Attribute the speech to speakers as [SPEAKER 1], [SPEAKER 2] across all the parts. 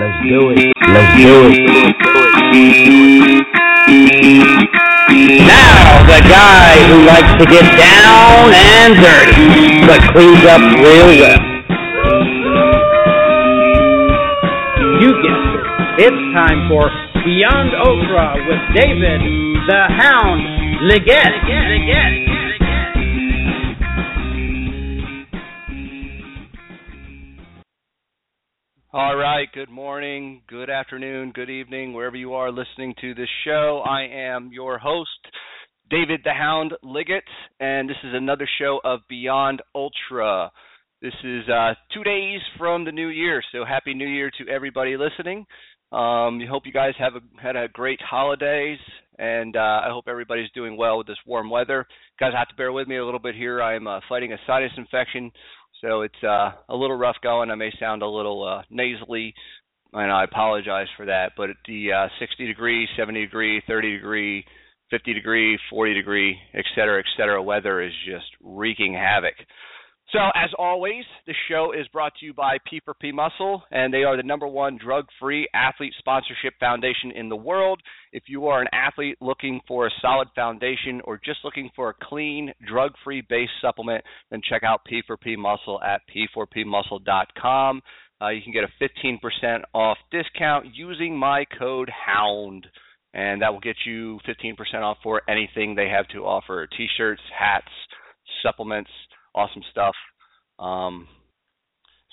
[SPEAKER 1] Let's do it. Let's do it. Now, the guy who likes to get down and dirty, but cleans up real well. You guessed it. It's time for Beyond Ultra with David the Hound Liggett.
[SPEAKER 2] All right, good morning, good afternoon, good evening, wherever you are listening to this show. I am your host, David the Hound Liggett, and this is another show of Beyond Ultra. This is uh, two days from the new year, so happy new year to everybody listening. Um, hope you guys have a, had a great holidays, and uh, I hope everybody's doing well with this warm weather. You guys have to bear with me a little bit here. I am uh, fighting a sinus infection so it's uh, a little rough going. I may sound a little uh, nasally, and I apologize for that. But the uh, 60 degree, 70 degree, 30 degree, 50 degree, 40 degree, et cetera, et cetera, weather is just wreaking havoc. So, as always, the show is brought to you by P4P Muscle, and they are the number one drug free athlete sponsorship foundation in the world. If you are an athlete looking for a solid foundation or just looking for a clean, drug free based supplement, then check out P4P Muscle at p4pmuscle.com. Uh, you can get a 15% off discount using my code HOUND, and that will get you 15% off for anything they have to offer t shirts, hats, supplements awesome stuff. Um,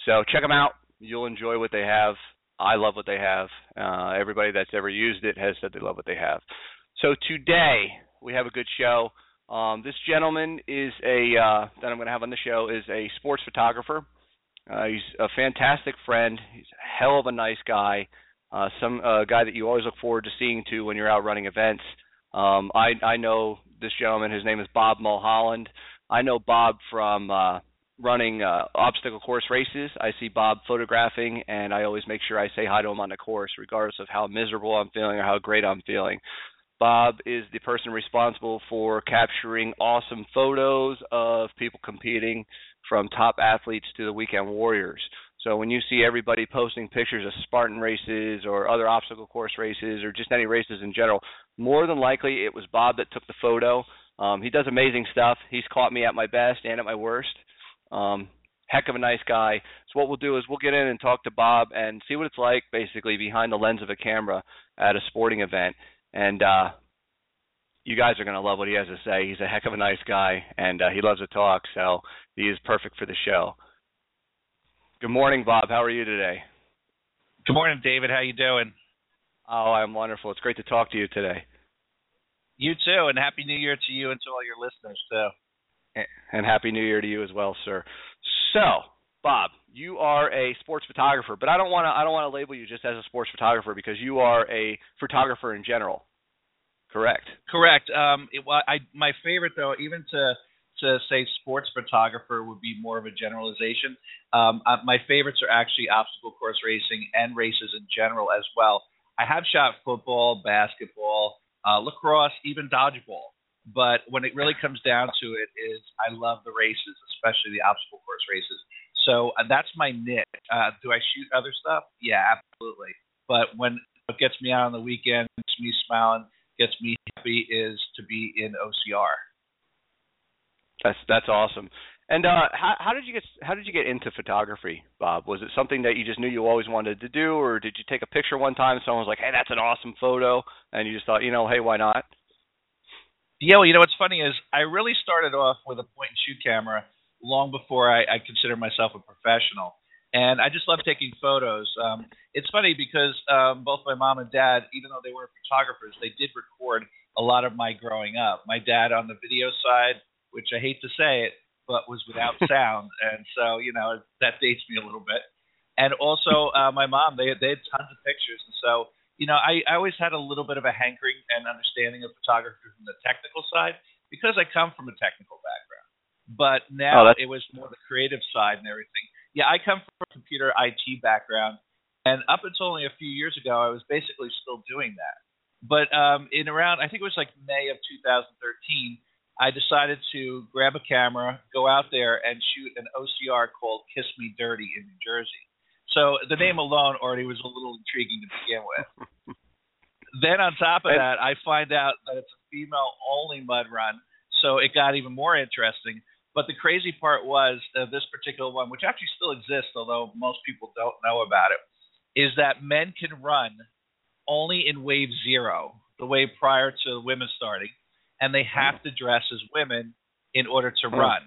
[SPEAKER 2] so check them out. You'll enjoy what they have. I love what they have. Uh, everybody that's ever used it has said they love what they have. So today we have a good show. Um, this gentleman is a uh, that I'm going to have on the show is a sports photographer. Uh, he's a fantastic friend. He's a hell of a nice guy. Uh, some uh, guy that you always look forward to seeing too when you're out running events. Um, I I know this gentleman. His name is Bob Mulholland. I know Bob from uh, running uh, obstacle course races. I see Bob photographing, and I always make sure I say hi to him on the course, regardless of how miserable I'm feeling or how great I'm feeling. Bob is the person responsible for capturing awesome photos of people competing from top athletes to the weekend warriors. So when you see everybody posting pictures of Spartan races or other obstacle course races or just any races in general, more than likely it was Bob that took the photo um, he does amazing stuff. He's caught me at my best and at my worst. Um, heck of a nice guy. So what we'll do is we'll get in and talk to Bob and see what it's like basically behind the lens of a camera at a sporting event. And uh, you guys are going to love what he has to say. He's a heck of a nice guy and uh, he loves to talk, so he is perfect for the show. Good morning, Bob. How are you today?
[SPEAKER 3] Good morning, David. How you doing?
[SPEAKER 2] Oh, I'm wonderful. It's great to talk to you today.
[SPEAKER 3] You too, and happy New Year to you and to all your listeners too.
[SPEAKER 2] And happy New Year to you as well, sir. So, Bob, you are a sports photographer, but I don't want to I don't want to label you just as a sports photographer because you are a photographer in general. Correct.
[SPEAKER 3] Correct. Um, it, well, I my favorite though, even to to say sports photographer would be more of a generalization. Um, uh, my favorites are actually obstacle course racing and races in general as well. I have shot football, basketball, uh, lacrosse, even dodgeball. But when it really comes down to it, is I love the races, especially the obstacle course races. So uh, that's my niche. Uh, do I shoot other stuff? Yeah, absolutely. But when what gets me out on the weekend, gets me smiling, gets me happy, is to be in OCR.
[SPEAKER 2] That's that's awesome. And uh, how, how did you get how did you get into photography, Bob? Was it something that you just knew you always wanted to do, or did you take a picture one time and someone was like, "Hey, that's an awesome photo," and you just thought, you know, hey, why not?
[SPEAKER 3] Yeah, well, you know what's funny is I really started off with a point and shoot camera long before I, I considered myself a professional, and I just love taking photos. Um, it's funny because um, both my mom and dad, even though they weren't photographers, they did record a lot of my growing up. My dad on the video side, which I hate to say it but was without sound, and so you know that dates me a little bit. And also, uh, my mom they they had tons of pictures, and so you know I, I always had a little bit of a hankering and understanding of photography from the technical side because I come from a technical background. But now oh, it was more the creative side and everything. Yeah, I come from a computer IT background, and up until only a few years ago, I was basically still doing that. But um, in around, I think it was like May of 2013, I decided to grab a camera, go out there, and shoot an OCR called Kiss Me Dirty in New Jersey. So the name alone already was a little intriguing to begin with. then on top of that, I find out that it's a female only mud run, so it got even more interesting. But the crazy part was uh, this particular one, which actually still exists, although most people don't know about it, is that men can run only in wave zero, the wave prior to women starting, and they have to dress as women in order to
[SPEAKER 2] Hmm.
[SPEAKER 3] run.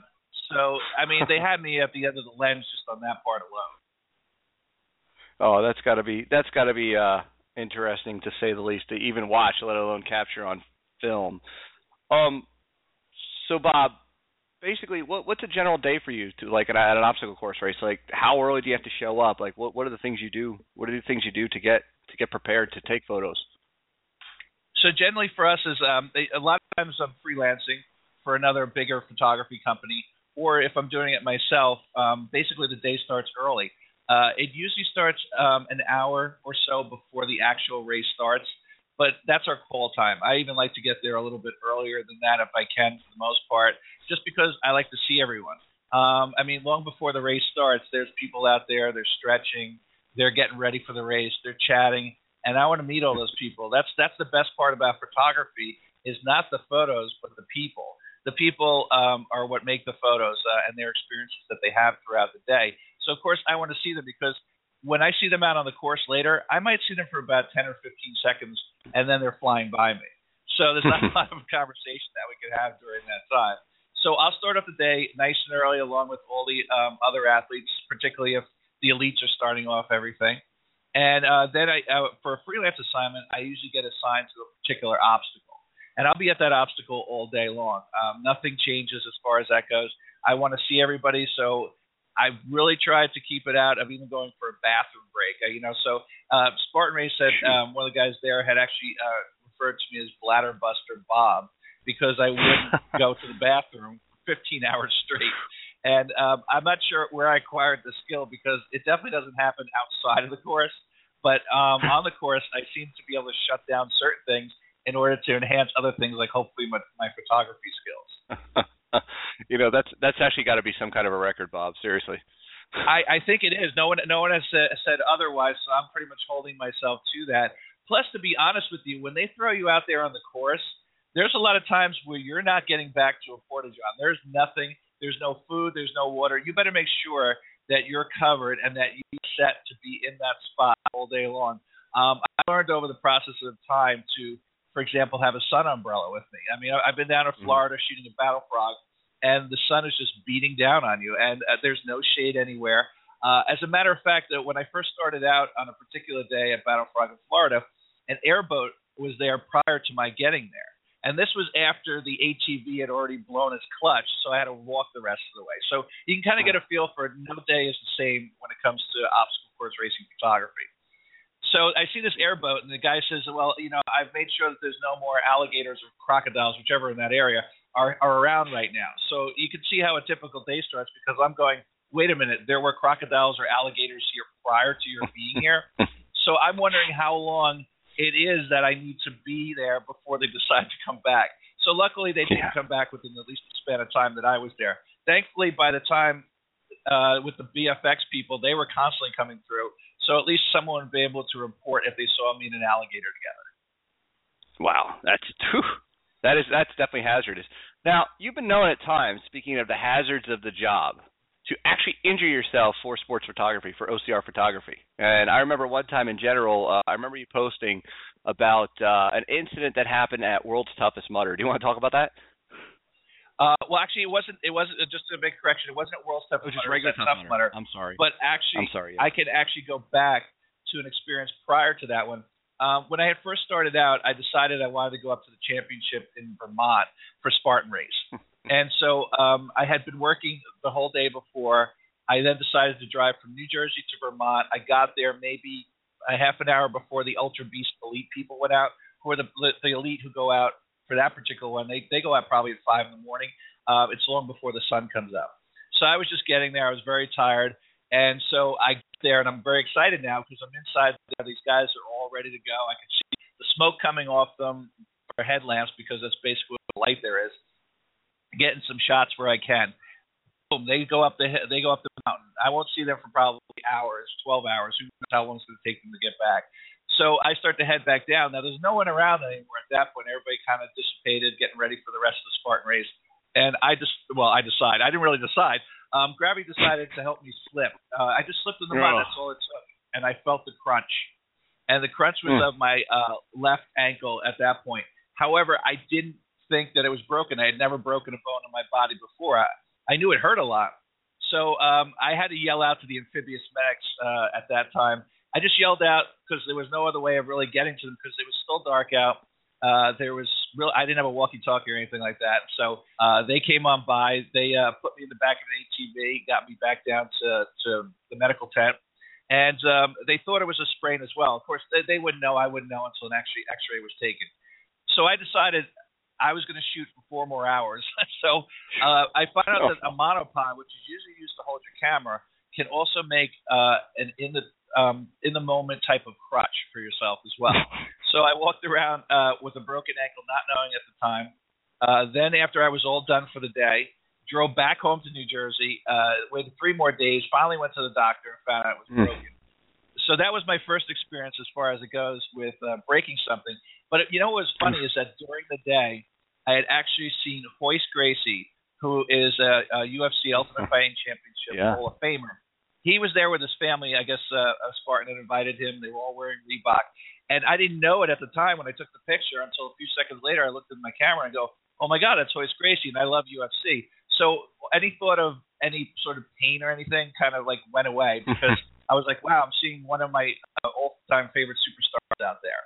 [SPEAKER 3] So, I mean, they had me at the end of the lens just on that part alone.
[SPEAKER 2] Oh, that's got to be that's got to be uh interesting to say the least to even watch, let alone capture on film. Um, so Bob, basically, what what's a general day for you to like at, at an obstacle course race? Like, how early do you have to show up? Like, what what are the things you do? What are the things you do to get to get prepared to take photos?
[SPEAKER 3] So generally for us is um, they, a lot of times I'm freelancing for another bigger photography company, or if I'm doing it myself, um, basically the day starts early. Uh, it usually starts um, an hour or so before the actual race starts, but that's our call time. I even like to get there a little bit earlier than that if I can, for the most part, just because I like to see everyone. Um, I mean, long before the race starts, there's people out there. They're stretching. They're getting ready for the race. They're chatting and I want to meet all those people. That's that's the best part about photography is not the photos, but the people. The people um, are what make the photos uh, and their experiences that they have throughout the day. So of course I want to see them because when I see them out on the course later, I might see them for about 10 or 15 seconds, and then they're flying by me. So there's not a lot of conversation that we could have during that time. So I'll start off the day nice and early, along with all the um, other athletes, particularly if the elites are starting off everything. And uh, then I, uh, for a freelance assignment, I usually get assigned to a particular obstacle, and I'll be at that obstacle all day long. Um, nothing changes as far as that goes. I want to see everybody, so I really tried to keep it out of even going for a bathroom break. Uh, you know, so uh, Spartan Race said um, one of the guys there had actually uh, referred to me as Bladder Buster Bob because I wouldn't go to the bathroom 15 hours straight. And um, I'm not sure where I acquired the skill because it definitely doesn't happen outside of the course. But um, on the course, I seem to be able to shut down certain things in order to enhance other things, like hopefully my, my photography skills.
[SPEAKER 2] you know, that's that's actually got to be some kind of a record, Bob. Seriously.
[SPEAKER 3] I, I think it is. No one, no one has said, said otherwise. So I'm pretty much holding myself to that. Plus, to be honest with you, when they throw you out there on the course, there's a lot of times where you're not getting back to a porta john. There's nothing. There's no food. There's no water. You better make sure that you're covered and that you're set to be in that spot all day long. Um, I learned over the process of time to, for example, have a sun umbrella with me. I mean, I've been down in Florida mm-hmm. shooting a battle frog, and the sun is just beating down on you, and uh, there's no shade anywhere. Uh, as a matter of fact, uh, when I first started out on a particular day at Battle Frog in Florida, an airboat was there prior to my getting there. And this was after the ATV had already blown its clutch, so I had to walk the rest of the way. So you can kind of get a feel for no day is the same when it comes to obstacle course racing photography. So I see this airboat, and the guy says, "Well, you know, I've made sure that there's no more alligators or crocodiles, whichever in that area, are are around right now." So you can see how a typical day starts because I'm going, "Wait a minute, there were crocodiles or alligators here prior to your being here." so I'm wondering how long it is that I need to be there before they decide to come back. So luckily they didn't
[SPEAKER 2] Yeah.
[SPEAKER 3] come back within the least span of time that I was there. Thankfully, by the time uh, with the BFX people, they were constantly coming through. So at least someone would be able to report if they saw me and an alligator together.
[SPEAKER 2] Wow, that's whew, that is that's definitely hazardous. Now, you've been known at times, speaking of the hazards of the job, to actually injure yourself for sports photography, for OCR photography. And I remember one time in general, uh, I remember you posting about uh, an incident that happened at World's Toughest Mudder. Do you want to talk about that?
[SPEAKER 3] Uh, well, actually, it wasn't. It wasn't just a big correction. It wasn't World's Toughest
[SPEAKER 2] It was just regular
[SPEAKER 3] it
[SPEAKER 2] Tough
[SPEAKER 3] at Tough Mudder.
[SPEAKER 2] I'm sorry.
[SPEAKER 3] But actually,
[SPEAKER 2] I'm sorry.
[SPEAKER 3] I could actually go back to an experience prior to that one. Um, when I had first started out, I decided I wanted to go up to the championship in Vermont for Spartan Race. and so um, I had been working the whole day before. I then decided to drive from New Jersey to Vermont. I got there maybe a half an hour before the Ultra Beast Elite people went out, who are the, the elite who go out for that particular one. They, they go out probably at 5 in the morning. Uh, it's long before the sun comes up. So I was just getting there. I was very tired. And so I get there, and I'm very excited now because I'm inside there. These guys are all ready to go. I can see the smoke coming off them, or headlamps, because that's basically what the light there is. Getting some shots where I can. boom, they go up the they go up the mountain. I won't see them for probably hours, 12 hours. Who knows how long it's going to take them to get back? So I start to head back down. Now there's no one around anymore at that point. Everybody kind of dissipated, getting ready for the rest of the Spartan race. And I just, well, I decide. I didn't really decide. Um, Gravity decided to help me slip. Uh, I just slipped in the mud. That's all it took. And I felt the crunch. And the crunch was mm. of my uh, left ankle at that point. However, I didn't think that it was broken. I had never broken a bone in my body before. I, I knew it hurt a lot. So um, I had to yell out to the amphibious medics uh, at that time I just yelled out because there was no other way of really getting to them because it was still dark out. Uh, there was real. I didn't have a walkie-talkie or anything like that, so uh, they came on by. They uh, put me in the back of an ATV, got me back down to to the medical tent, and um, they thought it was a sprain as well. Of course, they, they wouldn't know. I wouldn't know until an actually X-ray was taken. So I decided I was going to shoot for four more hours. so uh, I found out that a monopod, which is usually used to hold your camera, can also make uh, an in the um, in the moment type of crutch for yourself as well. so I walked around uh, with a broken ankle, not knowing at the time. Uh, then after I was all done for the day, drove back home to New Jersey, uh, waited three more days, finally went to the doctor and found out it was mm. broken. So that was my first experience as far as it goes with uh, breaking something. But you know what was funny is that during the day, I had actually seen Royce Gracie, who is a, a UFC Ultimate Fighting Championship yeah. Hall of Famer he was there with his family. I guess uh, a Spartan had invited him. They were all wearing Reebok, and I didn't know it at the time when I took the picture until a few seconds later. I looked at my camera and go, "Oh my God, that's Royce Gracie," and I love UFC. So any thought of any sort of pain or anything kind of like went away because I was like, "Wow, I'm seeing one of my uh, all-time favorite superstars out there."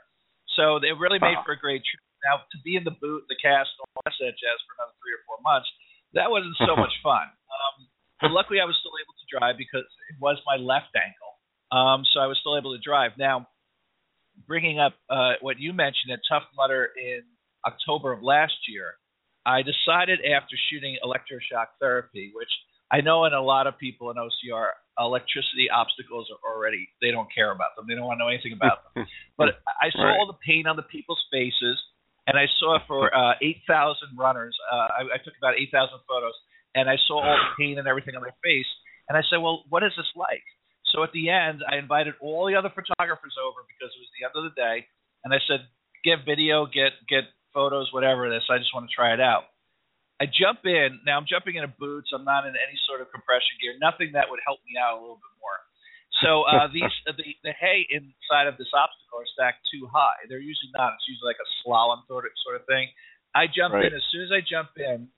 [SPEAKER 3] So they really made for a great trip. Now to be in the boot, the cast, all that jazz for another three or four months, that wasn't so much fun. Um, but luckily, I was still able to drive because it was my left ankle. Um, so I was still able to drive. Now, bringing up uh, what you mentioned at Tough Mudder in October of last year, I decided after shooting electroshock therapy, which I know in a lot of people in OCR, electricity obstacles are already, they don't care about them. They don't want to know anything about them. but I saw right. all the pain on the people's faces, and I saw for uh, 8,000 runners, uh, I, I took about 8,000 photos and I saw all the pain and everything on my face. And I said, well, what is this like? So at the end, I invited all the other photographers over because it was the end of the day, and I said, get video, get get photos, whatever this. I just want to try it out. I jump in. Now I'm jumping in a boots. I'm not in any sort of compression gear. Nothing that would help me out a little bit more. So uh, these uh, the the hay inside of this obstacle are stacked too high. They're usually not. It's usually like a slalom sort of sort of thing. I jump right. in as soon as I jump in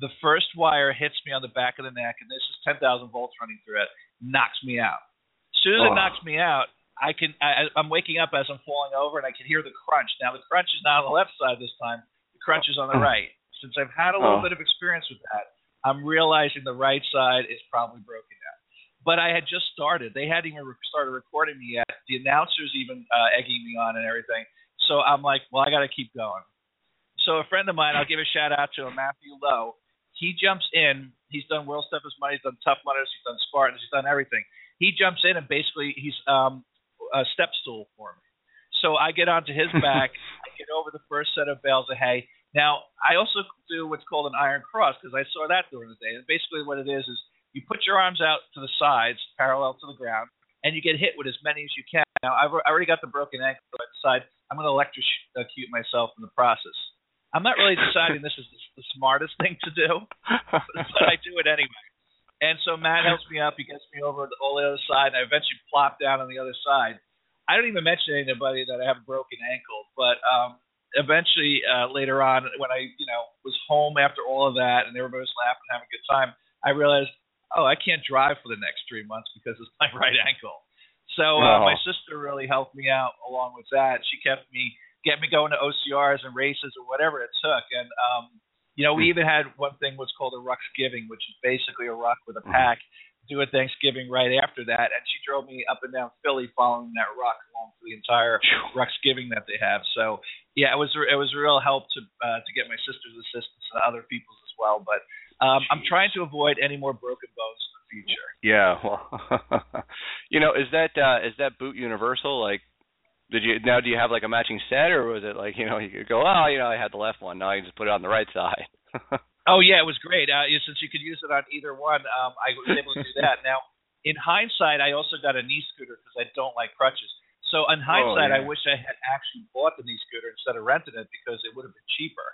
[SPEAKER 3] the first wire hits me on the back of the neck, and this is 10,000 volts running through it, knocks me out. As soon as oh. it knocks me out, I can I, I'm waking up as I'm falling over, and I can hear the crunch. Now the crunch is not on the left side this time; the crunch is on the right. Since I've had a little oh. bit of experience with that, I'm realizing the right side is probably broken. But I had just started; they hadn't even started recording me yet. The announcers even uh, egging me on and everything. So I'm like, well, I got to keep going. So a friend of mine, I'll give a shout out to him, Matthew Lowe he jumps in. He's done World's Toughest Mudder. He's done Tough Mudders. He's done Spartans. He's done everything. He jumps in and basically he's um, a step stool for me. So I get onto his back. I get over the first set of bales of hay. Now I also do what's called an iron cross because I saw that during the day. And basically what it is is you put your arms out to the sides, parallel to the ground, and you get hit with as many as you can. Now I've already got the broken ankle, so I decide I'm going to electrocute myself in the process. I'm not really deciding this is the smartest thing to do, but I do it anyway. And so Matt helps me up. He gets me over to all the other side, and I eventually plop down on the other side. I don't even mention to anybody that I have a broken ankle, but um, eventually uh, later on, when I you know was home after all of that, and everybody was laughing, and having a good time, I realized, oh, I can't drive for the next three months because it's my right ankle. So uh, oh. my sister really helped me out along with that. She kept me get me going to OCRs and races or whatever it took. And um, you know, we hmm. even had one thing what's called a Ruck's Giving, which is basically a ruck with a hmm. pack. Do a Thanksgiving right after that, and she drove me up and down Philly following that ruck along for the entire Ruck's Giving that they have. So yeah, it was it was a real help to uh, to get my sister's assistance and other people's as well. But um, I'm trying to avoid any more broken bones in the future.
[SPEAKER 2] Yeah, well, you know, is that uh, is that boot universal? Like did you now? Do you have like a matching set, or was it like you know you could go, oh, you know, I had the left one. Now I can just put it on the right side.
[SPEAKER 3] Oh yeah, it was great. Uh, since you could use it on either one, um, I was able to do that. Now, in hindsight, I also got a knee scooter because I don't like crutches. So in hindsight, oh, yeah. I wish I had actually bought the knee scooter instead of renting it because it would have been cheaper.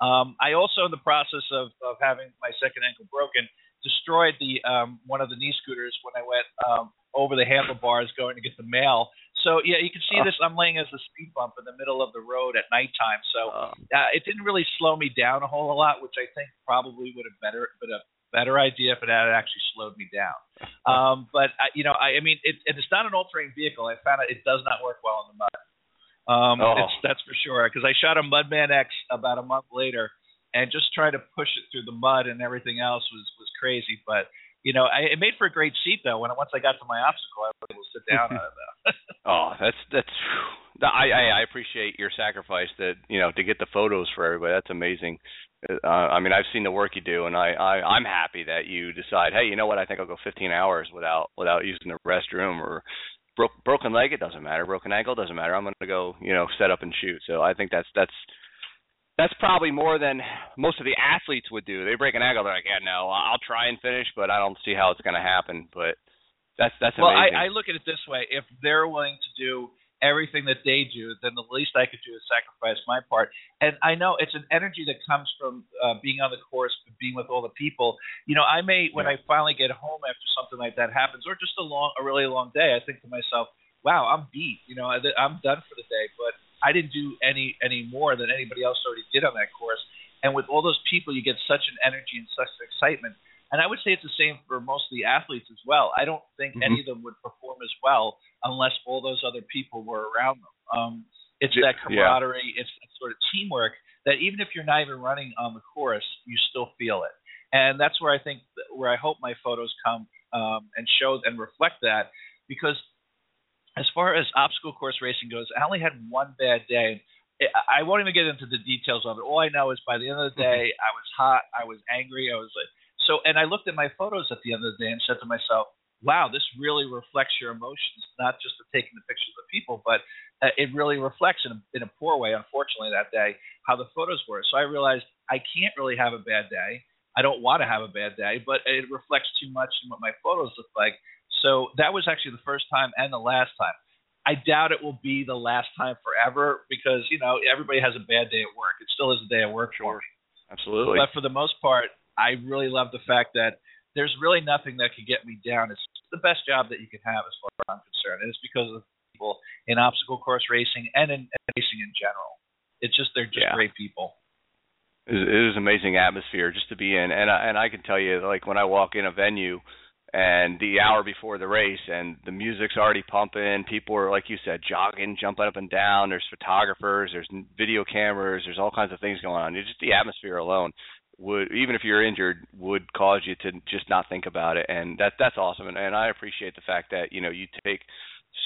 [SPEAKER 3] Um, I also, in the process of, of having my second ankle broken, destroyed the um, one of the knee scooters when I went um, over the handlebars going to get the mail so yeah, you can see this. I'm laying as a speed bump in the middle of the road at nighttime. So uh, it didn't really slow me down a whole lot, which I think probably would have better been a better idea if it had actually slowed me down. Um, but I, you know, I, I mean, it, it's not an all-terrain vehicle. I found out it does not work well in the mud. Um, oh. it's, that's for sure. Because I shot a Mudman X about a month later, and just trying to push it through the mud and everything else was was crazy. But you know, I, it made for a great seat though. When once I got to my obstacle, I was able to sit down on it though.
[SPEAKER 2] oh, that's that's. I, I I appreciate your sacrifice that you know to get the photos for everybody. That's amazing. Uh, I mean, I've seen the work you do, and I, I I'm happy that you decide, hey, you know what? I think I'll go 15 hours without without using the restroom or broke, broken leg. It doesn't matter. Broken ankle doesn't matter. I'm going to go, you know, set up and shoot. So I think that's that's that's probably more than most of the athletes would do. They break an ankle, they're like, yeah, no, I'll try and finish, but I don't see how it's going to happen. But that's that's
[SPEAKER 3] well,
[SPEAKER 2] amazing.
[SPEAKER 3] I, I look at it this way: if they're willing to do everything that they do, then the least I could do is sacrifice my part. And I know it's an energy that comes from uh, being on the course, being with all the people. You know, I may when yeah. I finally get home after something like that happens, or just a long, a really long day, I think to myself, "Wow, I'm beat. You know, I'm done for the day." But I didn't do any any more than anybody else already did on that course. And with all those people, you get such an energy and such an excitement. And I would say it's the same for most of the athletes as well. I don't think mm-hmm. any of them would perform as well unless all those other people were around them. Um, it's that camaraderie, yeah. it's that sort of teamwork that even if you're not even running on the course, you still feel it. And that's where I think, where I hope my photos come um, and show and reflect that, because as far as obstacle course racing goes, I only had one bad day. I won't even get into the details of it. All I know is by the end of the day, I was hot, I was angry, I was like so. And I looked at my photos at the end of the day and said to myself, "Wow, this really reflects your emotions, not just of taking the pictures of people, but uh, it really reflects in a, in a poor way, unfortunately, that day how the photos were." So I realized I can't really have a bad day. I don't want to have a bad day, but it reflects too much in what my photos look like. So that was actually the first time and the last time. I doubt it will be the last time forever because you know everybody has a bad day at work. It still is a day at work
[SPEAKER 2] for me. Absolutely.
[SPEAKER 3] But for the most part, I really love the fact that there's really nothing that could get me down. It's the best job that you can have as far as I'm concerned, and it's because of people in obstacle course racing and in racing in general. It's just they're just
[SPEAKER 2] yeah.
[SPEAKER 3] great people.
[SPEAKER 2] It is amazing atmosphere just to be in, and I, and I can tell you, like when I walk in a venue and the hour before the race and the music's already pumping people are like you said jogging jumping up and down there's photographers there's video cameras there's all kinds of things going on it's just the atmosphere alone would even if you're injured would cause you to just not think about it. And that that's awesome. And, and I appreciate the fact that you know you take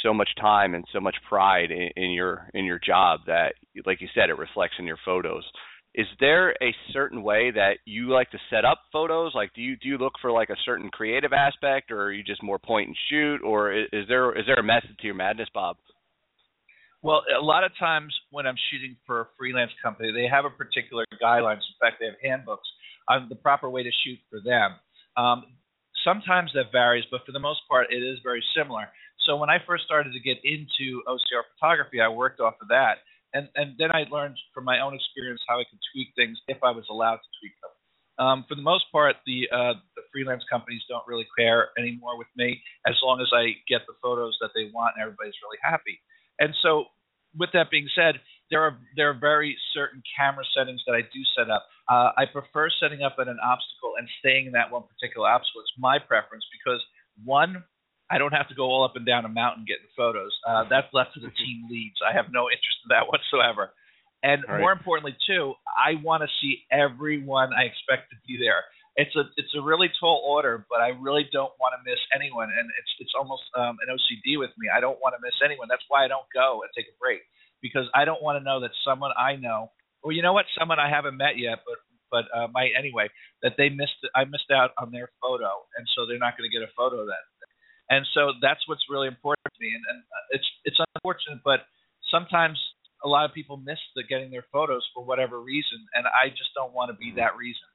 [SPEAKER 2] so much time and so much pride in, in your in your job that like you said it reflects in your photos. Is there a certain way that you like to set up photos? Like do you do you look for like a certain creative aspect or are you just more point and shoot? Or is there is there a method to your madness bob
[SPEAKER 3] well a lot of times when i'm shooting for a freelance company they have a particular guidelines in fact they have handbooks on the proper way to shoot for them um, sometimes that varies but for the most part it is very similar so when i first started to get into ocr photography i worked off of that and and then I learned from my own experience how I could tweak things if I was allowed to tweak them. Um, for the most part, the uh, the freelance companies don't really care anymore with me as long as I get the photos that they want and everybody's really happy. And so, with that being said, there are there are very certain camera settings that I do set up. Uh, I prefer setting up at an obstacle and staying in that one particular obstacle. It's my preference because one, I don't have to go all up and down a mountain getting photos. Uh, that's left to the team leads. I have no interest in that whatsoever. And right. more importantly, too, I want to see everyone I expect to be there. It's a it's a really tall order, but I really don't want to miss anyone, and it's it's almost um, an OCD with me. I don't want to miss anyone. That's why I don't go and take a break because I don't want to know that someone I know, or you know what, someone I haven't met yet, but but uh, might anyway, that they missed I missed out on their photo, and so they're not going to get a photo then. And so that's what's really important to me. And, and it's it's unfortunate, but sometimes a lot of people miss the getting their photos for whatever reason, and I just don't want to be that reason.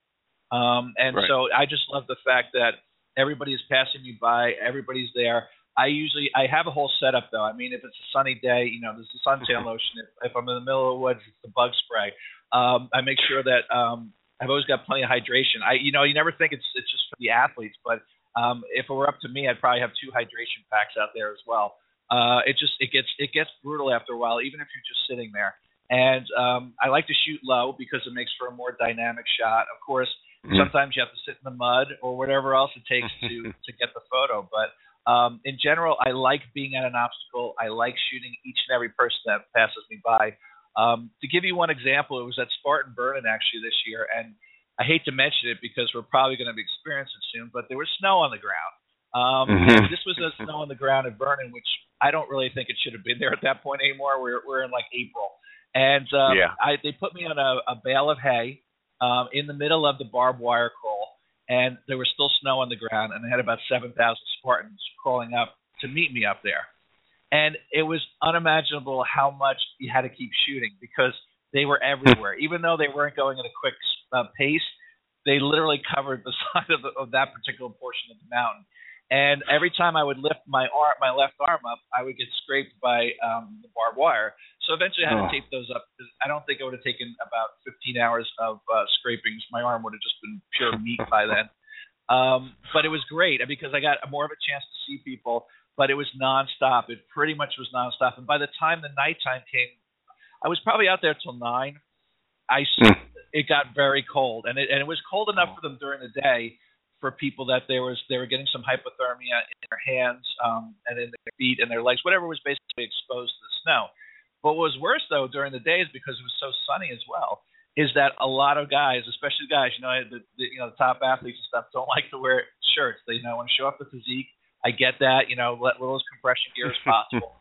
[SPEAKER 3] Um, and
[SPEAKER 2] right.
[SPEAKER 3] so I just love the fact that everybody is passing me by, everybody's there. I usually I have a whole setup though. I mean, if it's a sunny day, you know, there's the suntan lotion. If, if I'm in the middle of the woods, it's the bug spray. Um, I make sure that um, I've always got plenty of hydration. I, you know, you never think it's it's just for the athletes, but um, if it were up to me, I'd probably have two hydration packs out there as well. Uh, it just it gets it gets brutal after a while, even if you're just sitting there. And um, I like to shoot low because it makes for a more dynamic shot. Of course. Sometimes you have to sit in the mud or whatever else it takes to to get the photo. But um, in general, I like being at an obstacle. I like shooting each and every person that passes me by. Um, to give you one example, it was at Spartan Vernon actually this year, and I hate to mention it because we're probably going to be experiencing it soon, but there was snow on the ground. Um, mm-hmm. This was a snow on the ground at Vernon, which I don't really think it should have been there at that point anymore. We're we're in like April, and um,
[SPEAKER 2] yeah.
[SPEAKER 3] I, they put me on a, a bale of hay um, in the middle of the barbed wire crawl, and there was still snow on the ground, and I had about 7,000 Spartans crawling up to meet me up there. And it was unimaginable how much you had to keep shooting because they were everywhere. Even though they weren't going at a quick uh, pace, they literally covered the side of, the, of that particular portion of the mountain. And every time I would lift my arm, my left arm up, I would get scraped by um, the barbed wire. So eventually, I had oh. to tape those up. I don't think it would have taken about 15 hours of uh, scrapings. My arm would have just been pure meat by then. Um, but it was great because I got more of a chance to see people. But it was nonstop. It pretty much was nonstop. And by the time the nighttime came, I was probably out there till nine. I mm. it got very cold, and it and it was cold enough for them during the day for people that there was they were getting some hypothermia in their hands um, and in their feet and their legs, whatever was basically exposed to the snow. But what was worse though during the days because it was so sunny as well is that a lot of guys, especially guys, you know, the, the you know the top athletes and stuff, don't like to wear shirts. They you know want to show off the physique. I get that, you know, let little as compression gear as possible.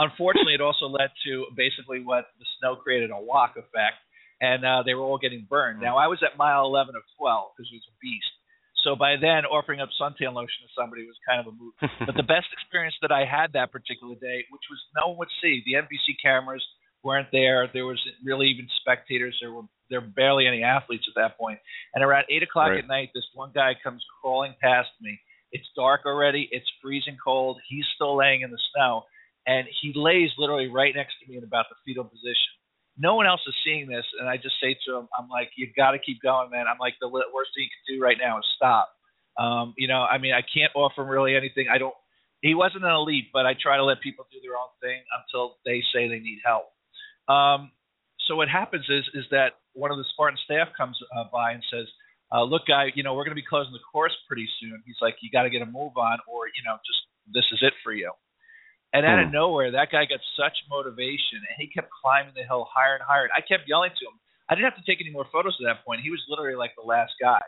[SPEAKER 3] Unfortunately, it also led to basically what the snow created a wok effect, and uh, they were all getting burned. Now I was at mile 11 of 12 because it was a beast so by then, offering up suntan lotion to somebody was kind of a move. but the best experience that I had that particular day, which was no one would see, the NBC cameras weren't there. There was really even spectators. There were there were barely any athletes at that point. And around eight o'clock right. at night, this one guy comes crawling past me. It's dark already. It's freezing cold. He's still laying in the snow, and he lays literally right next to me in about the fetal position no one else is seeing this, and I just say to him, I'm like, you got to keep going, man. I'm like, the worst thing you can do right now is stop. Um, you know, I mean, I can't offer him really anything. I don't. He wasn't an elite, but I try to let people do their own thing until they say they need help. Um, so what happens is is that one of the Spartan staff comes uh, by and says, uh, "Look, guy, you know we're going to be closing the course pretty soon." He's like, "You got to get a move on, or you know, just this is it for you." And out of hmm. nowhere, that guy got such motivation, and he kept climbing the hill higher and higher. And I kept yelling to him. I didn't have to take any more photos at that point. He was literally like the last guy.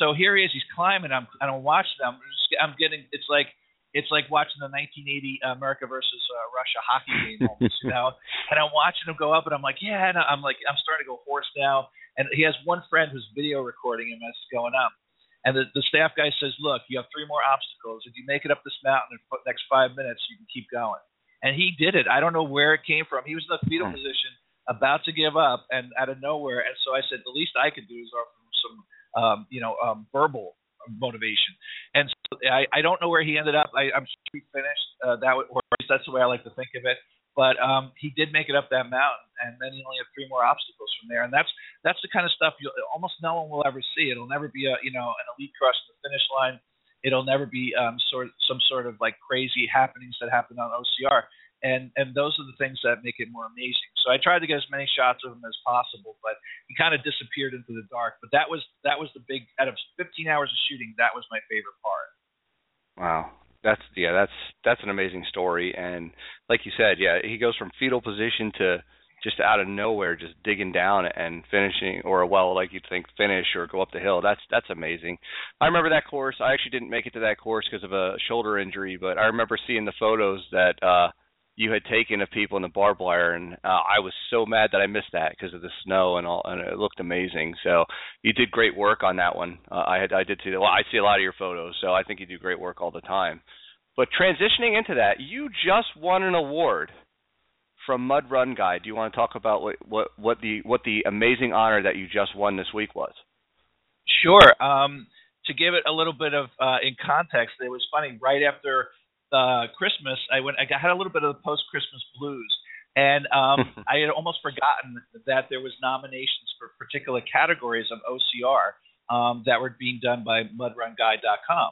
[SPEAKER 3] So here he is. He's climbing. I'm and I'm watching. I'm just, I'm getting. It's like it's like watching the 1980 America versus uh, Russia hockey game, almost, you know. And I'm watching him go up, and I'm like, yeah. And I'm like, I'm starting to go hoarse now. And he has one friend who's video recording him as he's going up. And the, the staff guy says, look, you have three more obstacles. If you make it up this mountain in the next five minutes, you can keep going. And he did it. I don't know where it came from. He was in the fetal hmm. position, about to give up, and out of nowhere. And so I said, the least I could do is offer him some, um, you know, um, verbal motivation. And so I, I don't know where he ended up. I, I'm sure he finished. Uh, that, or at least that's the way I like to think of it. But um, he did make it up that mountain, and then he only had three more obstacles from there. And that's that's the kind of stuff you almost no one will ever see. It'll never be a you know an elite crossing the finish line. It'll never be um, sort some sort of like crazy happenings that happen on OCR. And and those are the things that make it more amazing. So I tried to get as many shots of him as possible, but he kind of disappeared into the dark. But that was that was the big out of 15 hours of shooting. That was my favorite part.
[SPEAKER 2] Wow, that's yeah, that's that's an amazing story. And like you said, yeah, he goes from fetal position to just out of nowhere, just digging down and finishing, or well, like you'd think, finish or go up the hill. That's that's amazing. I remember that course. I actually didn't make it to that course because of a shoulder injury, but I remember seeing the photos that uh you had taken of people in the barbed wire, and uh, I was so mad that I missed that because of the snow and all, and it looked amazing. So you did great work on that one. Uh, I had I did see that. Well, I see a lot of your photos, so I think you do great work all the time. But transitioning into that, you just won an award from Mud Run Guide. Do you want to talk about what what, what the what the amazing honor that you just won this week was?
[SPEAKER 3] Sure. Um, to give it a little bit of uh, in context, it was funny. Right after uh, Christmas, I went. I had a little bit of the post-Christmas blues, and um, I had almost forgotten that there was nominations for particular categories of OCR um, that were being done by MudRunGuide.com,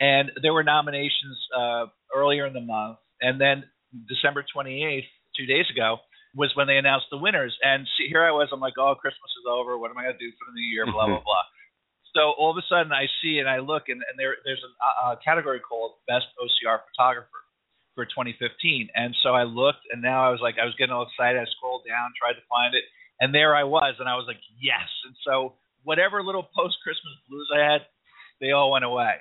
[SPEAKER 3] and there were nominations uh, earlier in the month, and then December 28th, two days ago, was when they announced the winners. And see, here I was. I'm like, oh, Christmas is over. What am I going to do for the new year? Blah blah blah. So all of a sudden, I see and I look, and, and there there's a, a category called Best OCR Photographer for 2015. And so I looked, and now I was like, I was getting all excited. I scrolled down, tried to find it, and there I was, and I was like, yes. And so whatever little post Christmas blues I had, they all went away.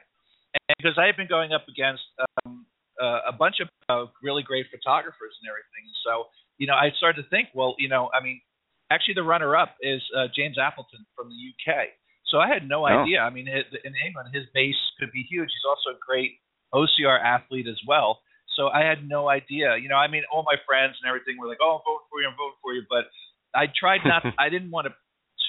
[SPEAKER 3] And because I had been going up against um, uh, a bunch of uh, really great photographers and everything, so you know, I started to think, well, you know, I mean, actually the runner-up is uh, James Appleton from the UK. So I had no idea. I mean, in England, his base could be huge. He's also a great OCR athlete as well. So I had no idea. You know, I mean, all my friends and everything were like, "Oh, I'm voting for you, I'm voting for you," but I tried not. I didn't want to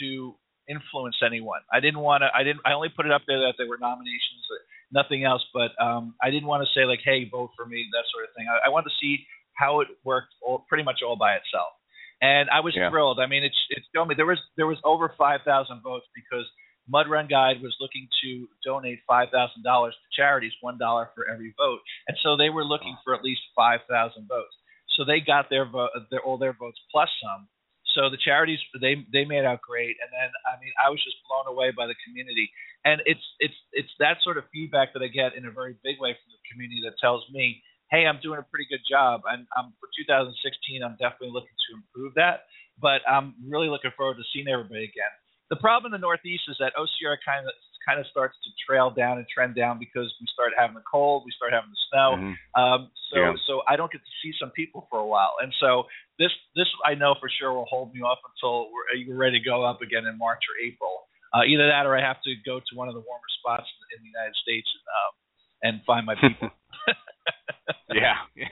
[SPEAKER 3] to influence anyone. I didn't want to. I didn't. I only put it up there that there were nominations, nothing else. But um, I didn't want to say like, "Hey, vote for me," that sort of thing. I, I wanted to see how it worked, all, pretty much all by itself. And I was yeah. thrilled. I mean, it's it's showed me there was there was over five thousand votes because Mud Run Guide was looking to donate five thousand dollars to charities, one dollar for every vote, and so they were looking for at least five thousand votes. So they got their vote, their, all their votes plus some. So the charities they they made out great, and then I mean I was just blown away by the community, and it's it's it's that sort of feedback that I get in a very big way from the community that tells me, hey, I'm doing a pretty good job, and um, for 2016 I'm definitely looking to improve that, but I'm really looking forward to seeing everybody again the problem in the Northeast is that OCR kind of kind of starts to trail down and trend down because we start having the cold, we start having the snow. Mm-hmm. Um, so yeah. so I don't get to see some people for a while, and so this this I know for sure will hold me off until we're, we're ready to go up again in March or April. Uh, either that or I have to go to one of the warmer spots in the United States and, uh, and find my people.
[SPEAKER 2] yeah.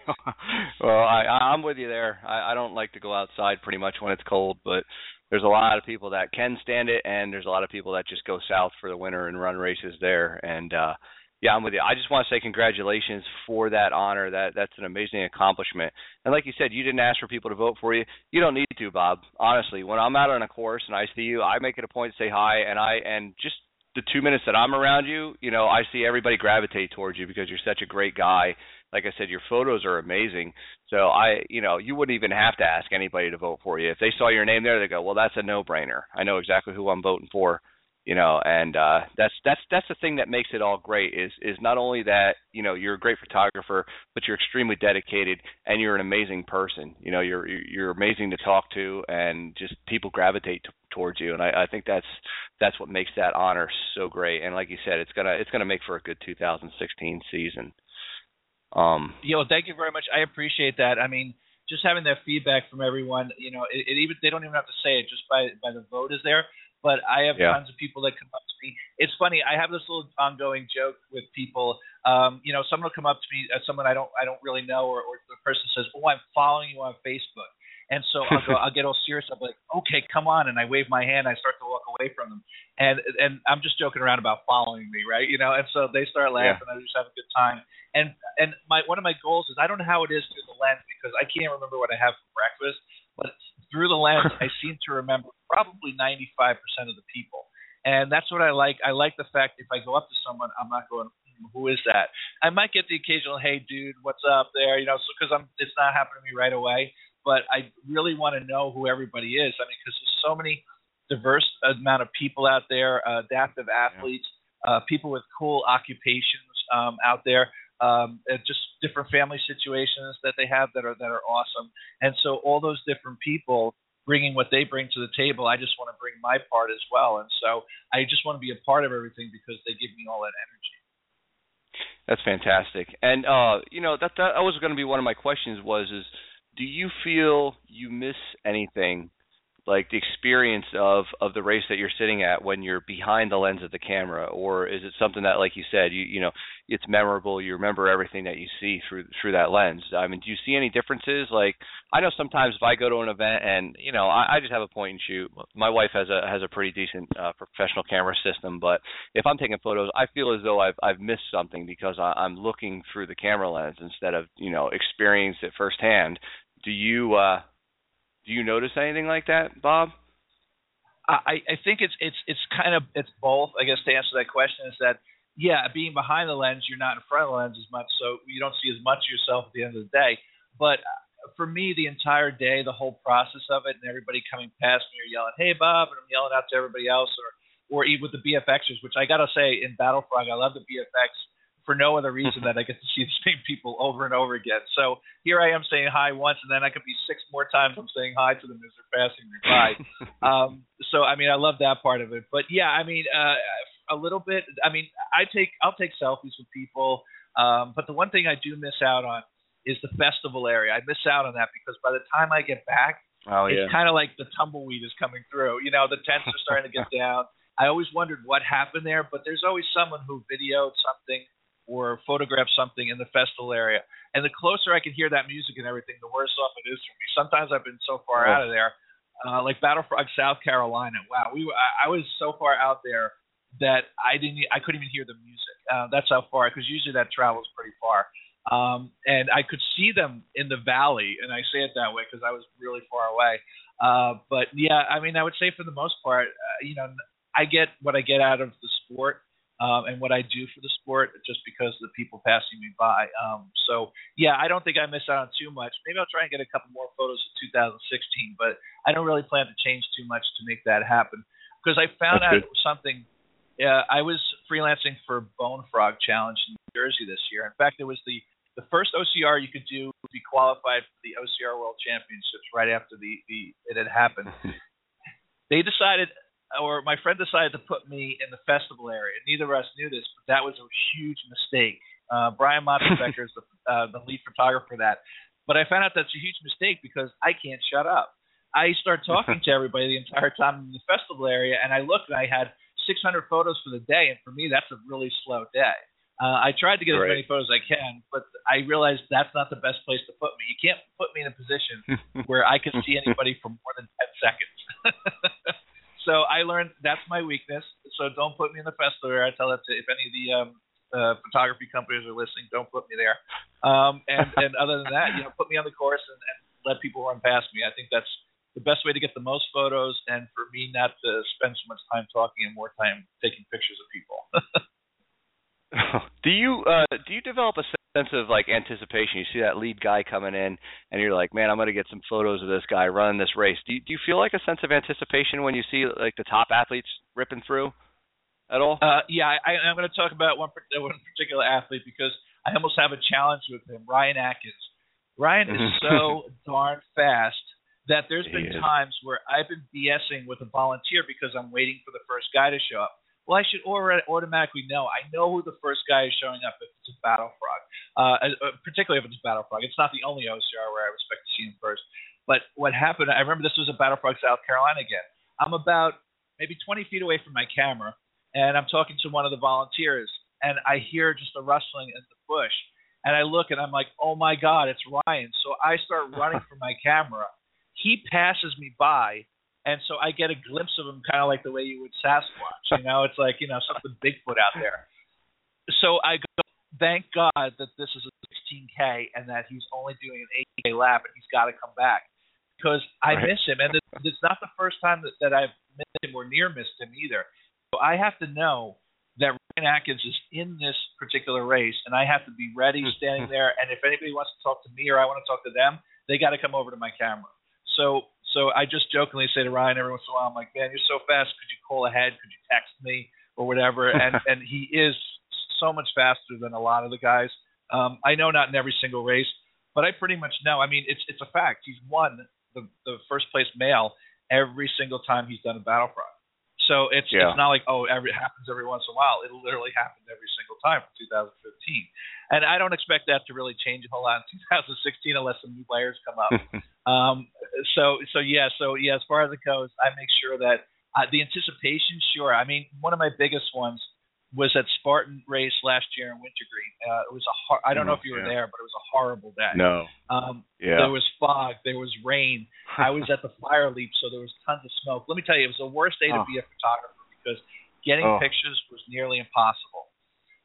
[SPEAKER 2] well, I, I'm with you there. I, I don't like to go outside pretty much when it's cold, but there's a lot of people that can stand it, and there's a lot of people that just go south for the winter and run races there. And uh, yeah, I'm with you. I just want to say congratulations for that honor. That that's an amazing accomplishment. And like you said, you didn't ask for people to vote for you. You don't need to, Bob. Honestly, when I'm out on a course and I see you, I make it a point to say hi, and I and just the two minutes that I'm around you, you know, I see everybody gravitate towards you because you're such a great guy like I said, your photos are amazing. So I, you know, you wouldn't even have to ask anybody to vote for you. If they saw your name there, they go, "Well, that's a no-brainer. I know exactly who I'm voting for." You know, and uh that's that's that's the thing that makes it all great is is not only that, you know, you're a great photographer, but you're extremely dedicated and you're an amazing person. You know, you're you're amazing to talk to and just people gravitate towards you and I, I think that's that's what makes that honor so great. And like you said, it's gonna it's gonna make for a good 2016 season.
[SPEAKER 3] Um, you know, thank you very much. I appreciate that. I mean, just having that feedback from everyone, you know, it, it even they don't even have to say it just by by the vote is there. But I have yeah. tons of people that come up to me. It's funny. I have this little ongoing joke with people. Um, you know, someone will come up to me, uh, someone I don't I don't really know, or, or the person says, "Oh, I'm following you on Facebook." And so I'll go, I'll get all serious. I'm like, okay, come on, and I wave my hand. I start to walk away from them, and and I'm just joking around about following me, right? You know, and so they start laughing. Yeah. I just have a good time. And and my one of my goals is I don't know how it is through the lens because I can't remember what I have for breakfast, but through the lens I seem to remember probably 95% of the people, and that's what I like. I like the fact if I go up to someone, I'm not going, hmm, who is that? I might get the occasional, hey dude, what's up there? You know, because so, I'm it's not happening to me right away but I really want to know who everybody is. I mean, because there's so many diverse amount of people out there, uh, adaptive athletes, yeah. uh, people with cool occupations um, out there, um, just different family situations that they have that are that are awesome. And so all those different people bringing what they bring to the table, I just want to bring my part as well. And so I just want to be a part of everything because they give me all that energy.
[SPEAKER 2] That's fantastic. And uh, you know that that was going to be one of my questions was is do you feel you miss anything like the experience of of the race that you're sitting at when you're behind the lens of the camera? Or is it something that like you said you you know it's memorable you remember everything that you see through through that lens? I mean do you see any differences? Like i know sometimes if i go to an event and you know i, I just have a point and shoot. My wife has a has a pretty decent uh, professional camera system but if i'm taking photos i feel as though i've i've missed something because I, i'm looking through the camera lens instead of you know experienced it firsthand do you uh do you notice anything like that, Bob?
[SPEAKER 3] I, I think it's it's it's kind of it's both. I guess to answer that question is that yeah, being behind the lens, you're not in front of the lens as much, so you don't see as much of yourself at the end of the day. But uh, for me, the entire day, the whole process of it, and everybody coming past me or yelling, "Hey, Bob," and I'm yelling out to everybody else, or or even with the BFXers, which I gotta say in Battle Frog, I love the BFX for no other reason that I get to see the same people over and over again. So here I am saying hi once, and then I could be six more times I'm saying hi to them as they're passing me by. um, so I mean, I love that part of it. But yeah, I mean, uh, a little bit. I mean, I take I'll take selfies with people, um, but the one thing I do miss out on is the festival area. I miss out on that because by the time I get back,
[SPEAKER 2] oh, yeah.
[SPEAKER 3] it's kind of like the tumbleweed is coming through. You know, the tents are starting to get down. I always wondered what happened there, but there's always someone who videoed something or photograph something in the festival area. And the closer I can hear that music and everything, the worse off it is for me. Sometimes I've been so far oh. out of there, uh, like Battle Frog, South Carolina. Wow, we I, I was so far out there that I didn't I couldn't even hear the music. Uh, that's how far because usually that travels pretty far. Um, and I could see them in the valley, and I say it that way because I was really far away. Uh, but yeah, I mean, I would say for the most part, uh, you know, I get what I get out of the sport um, and what I do for the sport just because of the people passing me by. Um, so yeah, I don't think I miss out on too much. Maybe I'll try and get a couple more photos of 2016, but I don't really plan to change too much to make that happen because I found
[SPEAKER 2] That's
[SPEAKER 3] out good. something. Yeah, I was freelancing for Bone Frog Challenge in New Jersey this year. In fact, it was the the first OCR you could do to be qualified for the OCR World Championships right after the, the it had happened. they decided or my friend decided to put me in the festival area. Neither of us knew this, but that was a huge mistake. Uh, Brian Motzenbecker is the, uh, the lead photographer for that. But I found out that's a huge mistake because I can't shut up. I start talking to everybody the entire time in the festival area, and I looked and I had 600 photos for the day, and for me, that's a really slow day. Uh, I tried to get
[SPEAKER 2] right.
[SPEAKER 3] as many photos as I can, but I realized that's not the best place to put me. You can't put me in a position where I can see anybody for more than 10 seconds. So I learned that's my weakness. So don't put me in the festival. I tell that to if any of the um, uh, photography companies are listening, don't put me there. Um, and, and other than that, you know, put me on the course and, and let people run past me. I think that's the best way to get the most photos, and for me not to spend so much time talking and more time taking pictures of people.
[SPEAKER 2] do you uh, do you develop a sense of like anticipation. You see that lead guy coming in, and you're like, man, I'm going to get some photos of this guy running this race. Do you, do you feel like a sense of anticipation when you see like the top athletes ripping through at all?
[SPEAKER 3] Uh, yeah, I, I'm going to talk about one one particular athlete because I almost have a challenge with him, Ryan Atkins. Ryan is so darn fast that there's been times where I've been BSing with a volunteer because I'm waiting for the first guy to show up well, I should automatically know. I know who the first guy is showing up if it's a Battle Frog, uh, uh, particularly if it's a Battle Frog. It's not the only OCR where I expect to see him first. But what happened, I remember this was a Battle Frog South Carolina again. I'm about maybe 20 feet away from my camera, and I'm talking to one of the volunteers, and I hear just a rustling in the bush. And I look and I'm like, oh my God, it's Ryan. So I start running for my camera. He passes me by and so I get a glimpse of him, kind of like the way you would Sasquatch. You know, it's like you know something Bigfoot out there. So I go, thank God that this is a 16k and that he's only doing an 8k lap and he's got to come back because I right. miss him, and it's not the first time that, that I've missed him or near missed him either. So I have to know that Ryan Atkins is in this particular race, and I have to be ready, hmm. standing there. And if anybody wants to talk to me or I want to talk to them, they got to come over to my camera. So so I just jokingly say to Ryan every once in a while, I'm like, man, you're so fast. Could you call ahead? Could you text me or whatever? And and he is so much faster than a lot of the guys. Um, I know not in every single race, but I pretty much know. I mean, it's it's a fact. He's won the the first place male every single time he's done a battle frog. So it's
[SPEAKER 2] yeah.
[SPEAKER 3] it's not like oh every it happens every once in a while. It literally happened every single time for 2015, and I don't expect that to really change a whole lot in 2016 unless some new players come up. um, so so yeah, so yeah, as far as it goes, I make sure that uh, the anticipation, sure. I mean, one of my biggest ones was at Spartan race last year in Wintergreen. Uh, it was a hor- I don't know if you were
[SPEAKER 2] yeah.
[SPEAKER 3] there, but it was a horrible day.
[SPEAKER 2] No.
[SPEAKER 3] Um,
[SPEAKER 2] Yeah.
[SPEAKER 3] There was fog. There was rain. I was at the fire leap, so there was tons of smoke. Let me tell you, it was the worst day to
[SPEAKER 2] Oh.
[SPEAKER 3] be a photographer because getting
[SPEAKER 2] Oh.
[SPEAKER 3] pictures was nearly impossible.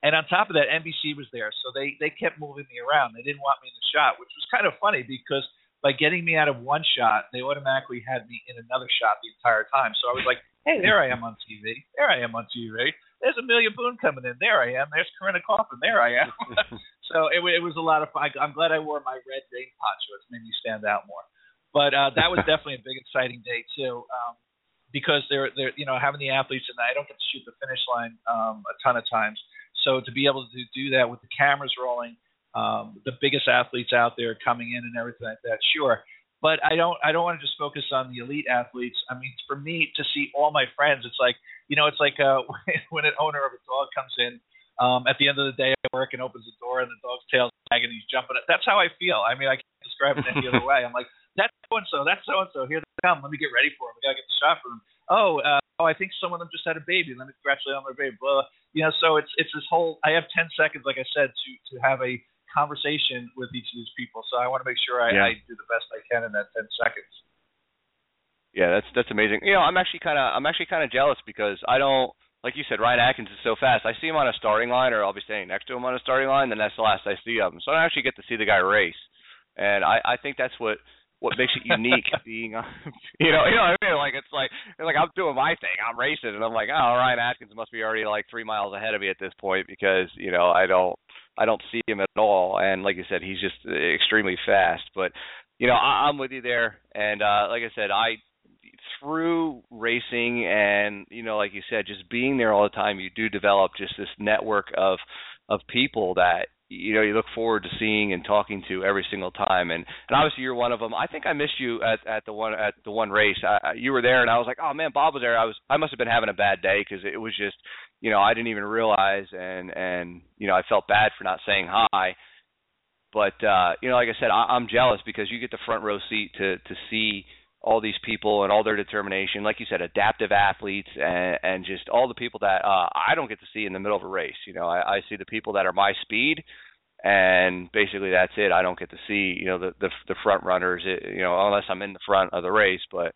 [SPEAKER 3] And on top of that, NBC was there, so they they kept moving me around. They didn't want me in the shot, which was kind of funny because by getting me out of one shot, they automatically had me in another shot the entire time. So I was like, "Hey, there I am on TV. There I am on TV. There's Amelia Boone coming in. There I am. There's Corinna Coffin. There I am." so it, it was a lot of fun. I'm glad I wore my red rain poncho. It's made me stand out more. But uh, that was definitely a big exciting day too, um, because they're they're you know having the athletes and I don't get to shoot the finish line um, a ton of times. So to be able to do that with the cameras rolling, um, the biggest athletes out there coming in and everything like that, sure. But I don't I don't want to just focus on the elite athletes. I mean, for me to see all my friends, it's like you know, it's like uh, when an owner of a dog comes in um, at the end of the day at work and opens the door and the dog's tail's wagging and he's jumping. That's how I feel. I mean, I can't describe it any other way. I'm like, that's so and so, that's so and so. Here they come. Let me get ready for them. We gotta get the shot for them. Oh, uh, oh, I think some of them just had a baby. Let me congratulate on their baby. Blah. You know, so it's it's this whole. I have 10 seconds, like I said, to to have a conversation with each of these people. So I want to make sure I,
[SPEAKER 2] Yeah.
[SPEAKER 3] I do the best I can in that 10 seconds.
[SPEAKER 2] Yeah, that's that's amazing. You know, I'm actually kind of I'm actually kind of jealous because I don't like you said Ryan Atkins is so fast. I see him on a starting line, or I'll be standing next to him on a starting line, then that's the last I see of him. So I don't actually get to see the guy race, and I I think that's what what makes it unique being on you know you know what I mean? Like it's like it's like I'm doing my thing. I'm racing and I'm like oh Ryan Atkins must be already like three miles ahead of me at this point because you know I don't I don't see him at all. And like you said he's just extremely fast. But you know I, I'm with you there. And uh like I said I through racing and you know like you said just being there all the time you do develop just this network of of people that you know you look forward to seeing and talking to every single time. And and obviously you're one of them. I think i missed you at at the one at the one race. I, you were there and i was like oh man bob was there. I was i must have been having a bad day because it was just you know i didn't even realize and and you know i felt bad for not saying hi. But uh you know like i said I, i'm jealous because you get the front row seat to to see all these people and all their determination like you said adaptive athletes and and just all the people that uh i don't get to see in the middle of a race. You know i i see the people that are my speed and basically that's it. I don't get to see you know the the, the front runners it, you know unless i'm in the front of the race. But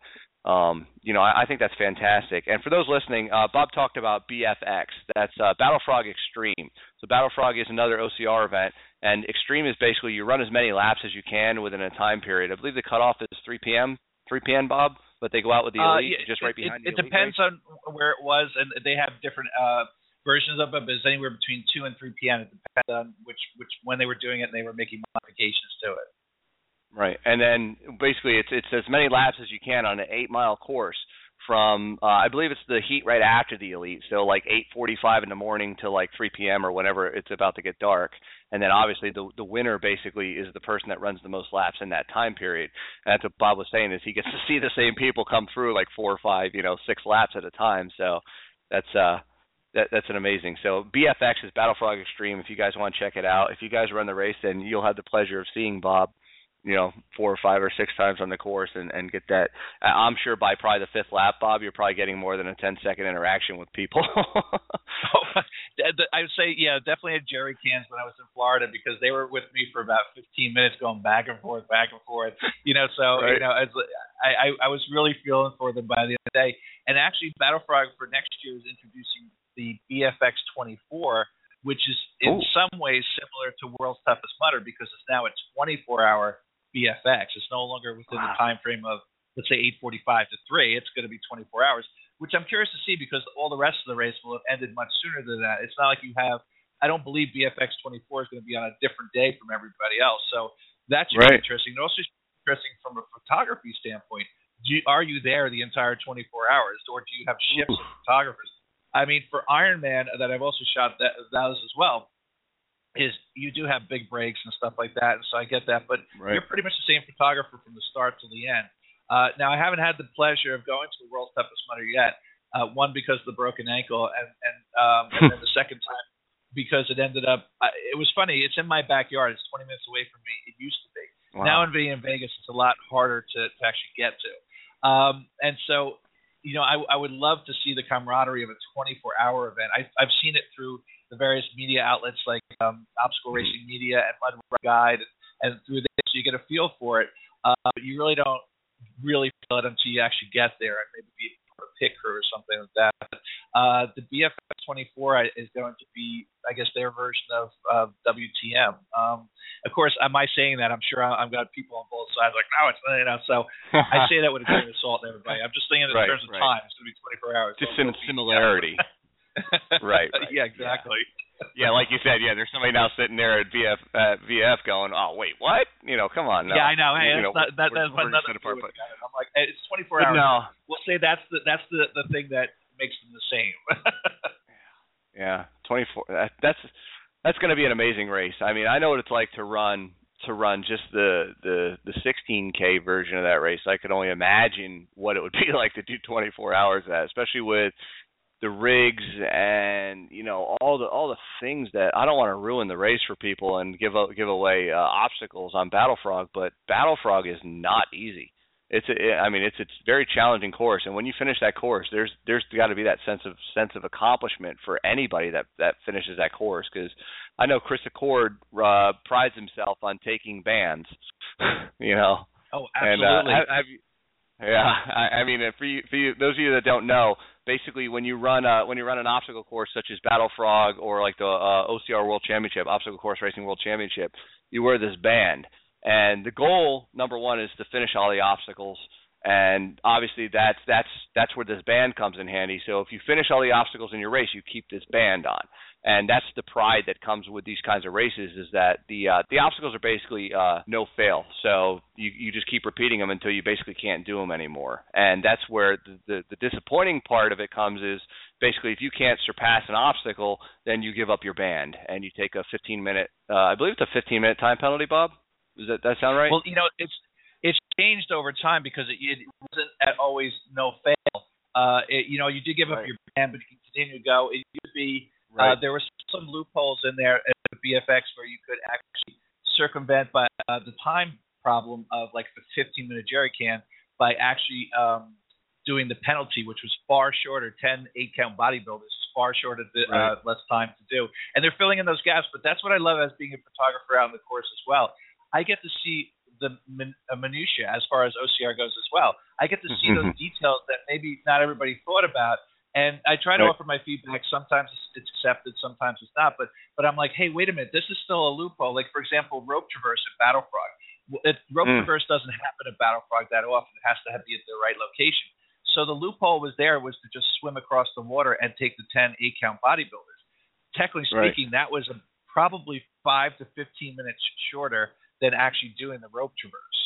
[SPEAKER 2] um you know I, I think that's fantastic. And for those listening uh bob talked about bfx that's uh battle frog extreme. So battle frog is another ocr event. And extreme is basically you run as many laps as you can within a time period. I believe the cutoff is 3 p.m 3 p.m bob but they go out with the
[SPEAKER 3] Uh,
[SPEAKER 2] elite
[SPEAKER 3] yeah,
[SPEAKER 2] just
[SPEAKER 3] it,
[SPEAKER 2] right behind
[SPEAKER 3] it, it depends
[SPEAKER 2] race.
[SPEAKER 3] on where it was, and they have different uh, versions of it. But it's anywhere between two and three p.m. It depends on which which when they were doing it, and they were making modifications to it.
[SPEAKER 2] Right, and then basically it's it's as many laps as you can on an eight mile course from uh, I believe it's the heat right after the elite, so like 8:45 in the morning to like 3 p.m. or whenever it's about to get dark, and then obviously the the winner basically is the person that runs the most laps in that time period. And that's what Bob was saying is he gets to see the same people come through like four or five, you know, six laps at a time. So that's uh that that's an amazing. So BFX is Battle Frog Extreme. If you guys want to check it out, if you guys run the race, then you'll have the pleasure of seeing Bob you know, four or five or six times on the course and, and get that. I'm sure by probably the fifth lap, Bob, you're probably getting more than a 10 second interaction with people.
[SPEAKER 3] Oh, I would say, yeah, definitely had jerry cans when I was in Florida because they were with me for about 15 minutes, going back and forth, back and forth. You know, so
[SPEAKER 2] Right.
[SPEAKER 3] you know, it's, I, I I was really feeling for them by the end of the day. And actually, Battle Frog for next year is introducing the BFX 24, which is in
[SPEAKER 2] Ooh.
[SPEAKER 3] some ways similar to World's Toughest Mudder because it's now a 24 hour BFX. It's no longer within the time frame of let's say 8:45 to 3. It's going to be 24 hours which I'm curious to see because all the rest of the race will have ended much sooner than that. It's not like you have. I don't believe BFX 24 is going to be on a different day from everybody else. So that should
[SPEAKER 2] Right.
[SPEAKER 3] be interesting. And also interesting from a photography standpoint. Do you, are you there the entire 24 hours, or do you have shifts of photographers? I mean, for Ironman, that I've also shot that those as well. Is you do have big breaks and stuff like that, and so I get that. But
[SPEAKER 2] Right.
[SPEAKER 3] you're pretty much the same photographer from the start to the end. Uh, now, I haven't had the pleasure of going to the World's Toughest Mudder yet. Uh, one because of the broken ankle, and and um, and then the second time because it ended up. Uh, it was funny. It's in my backyard. It's 20 minutes away from me. It used to be, Wow. Now in being in Vegas, it's a lot harder to, to actually get to. Um, and so, you know, I, I would love to see the camaraderie of a 24-hour event. I, I've seen it through the various media outlets like um, Obstacle mm-hmm. Racing Media and Mud Guide, and, and through this, so you get a feel for it. Uh, but you really don't really feel it until you actually get there and maybe be a pit crew or something like that. Uh, the BFX 24 is going to be, I guess, their version of, of WTM. Um, of course, am I saying that? I'm sure I, have got people on both sides like, no, it's you know. So I say that with a grain of salt, everybody. I'm just saying in right, terms of right. time, it's going to be 24 hours.
[SPEAKER 2] Just so in similarity. right, right.
[SPEAKER 3] Yeah, exactly.
[SPEAKER 2] Yeah. yeah, like you said, yeah. There's somebody now sitting there at BF at BF going, "Oh, wait, what? You know, come on." No.
[SPEAKER 3] Yeah, I know. Hey, you know, not, that, that's another. Apart, but, I'm like, hey, it's 24 hours. No, we'll say that's the that's the the thing that makes them the same.
[SPEAKER 2] yeah, 24. That, that's that's going to be an amazing race. I mean, I know what it's like to run to run just the the the 16k version of that race. I could only imagine what it would be like to do 24 hours of that, especially with the rigs and you know all the all the things that I don't want to ruin the race for people and give give away uh, obstacles on Battle Frog, but Battle Frog is not easy. It's a, I mean it's it's very challenging course, and when you finish that course, there's there's got to be that sense of sense of accomplishment for anybody that that finishes that course because I know Chris Accord uh, prides himself on taking bands, you know.
[SPEAKER 3] Oh, absolutely. And, uh, have, have
[SPEAKER 2] yeah, I, I mean, for you, for you, those of you that don't know, basically when you run uh, when you run an obstacle course such as Battle Frog or like the uh, OCR World Championship, Obstacle Course Racing World Championship, you wear this band, and the goal number one is to finish all the obstacles, and obviously that's that's that's where this band comes in handy. So if you finish all the obstacles in your race, you keep this band on and that's the pride that comes with these kinds of races is that the uh, the obstacles are basically uh, no fail. So you you just keep repeating them until you basically can't do them anymore, and that's where the, the the disappointing part of it comes is basically if you can't surpass an obstacle, then you give up your band and you take a 15 minute uh, I believe it's a 15 minute time penalty, Bob. Does that that sound right?
[SPEAKER 3] Well, you know it's it's changed over time because it, it wasn't at always no fail. Uh, it, you know, you did give up your band, but you can continue to go. It used to be Right. Uh, there were some loopholes in there at BFX where you could actually circumvent by uh, the time problem of like the 15 minute jerry can by actually um, doing the penalty, which was far shorter. 10 eight count bodybuilders far shorter, uh, right. less time to do, and they're filling in those gaps. But that's what I love as being a photographer out in the course as well. I get to see the min- uh, minutia as far as OCR goes as well. I get to see those details that maybe not everybody thought about and I try to right. offer my feedback. Sometimes it's accepted, sometimes it's not. But but I'm like, hey, wait a minute, this is still a loophole. Like for example, rope traverse at Battle Frog. It, rope mm. traverse doesn't happen at Battle Frog that often. It has to have, be at the right location. So the loophole was there was to just swim across the water and take the 10 eight count bodybuilders. Technically speaking, right. that was a, probably five to 15 minutes shorter than actually doing the rope traverse.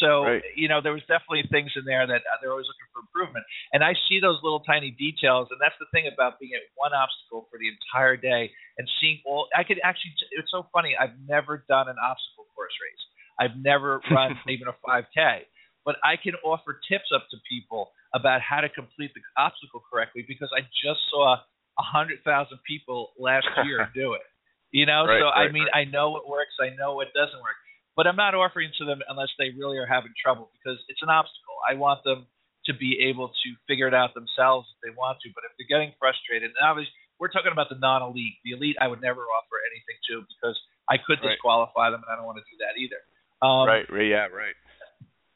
[SPEAKER 3] So right. you know, there was definitely things in there that uh, they're always looking for improvement. And I see those little tiny details, and that's the thing about being at one obstacle for the entire day and seeing all. I could actually. It's so funny. I've never done an obstacle course race. I've never run even a 5K, but I can offer tips up to people about how to complete the obstacle correctly because I just saw a hundred thousand people last year do it. You know, right, so right, I mean. I know what works. I know what doesn't work but I'm not offering to them unless they really are having trouble because it's an obstacle. I want them to be able to figure it out themselves if they want to. But if they're getting frustrated, and obviously we're talking about the non-elite. The elite I would never offer anything to because I could right. disqualify them, and I don't want to do that either.
[SPEAKER 2] Um, right. Yeah. Right.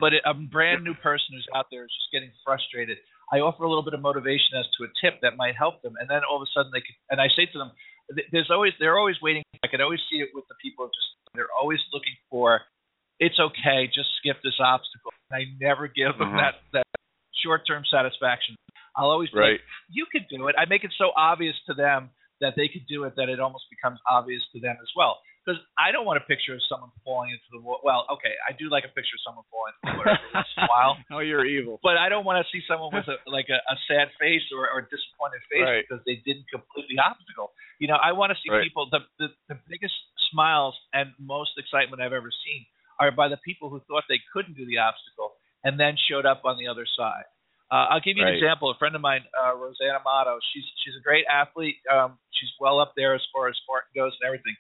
[SPEAKER 3] But a brand new person who's out there is just getting frustrated. I offer a little bit of motivation as to a tip that might help them, and then all of a sudden they can. And I say to them, "There's always they're always waiting. I can always see it with the people just they're always looking for, it's okay, just skip this obstacle. I never give them mm-hmm. that that short-term satisfaction. I'll always
[SPEAKER 2] right.
[SPEAKER 3] Like, you could do it. I make it so obvious to them that they could do it that it almost becomes obvious to them as well. Because I don't want a picture of someone falling into the water. Well, okay, I do like a picture of someone falling into the water every once in a while.
[SPEAKER 2] oh, you're evil.
[SPEAKER 3] But I don't want to see someone with a, like a, a sad face or, or a disappointed face right. because they didn't complete the obstacle. You know, I want to see right. people. The, the the biggest smiles and most excitement I've ever seen are by the people who thought they couldn't do the obstacle and then showed up on the other side. Uh, I'll give you right. an example. A friend of mine, uh, Rosanna Mato, she's she's a great athlete. Um, she's well up there as far as Spartan goes and everything.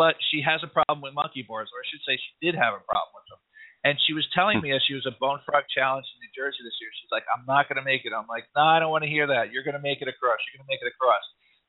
[SPEAKER 3] But she has a problem with monkey bars, or I should say, she did have a problem with them. And she was telling hmm. me as she was a Bone Frog Challenge in New Jersey this year, she's like, I'm not going to make it. I'm like, no, I don't want to hear that. You're going to make it across. You're going to make it across.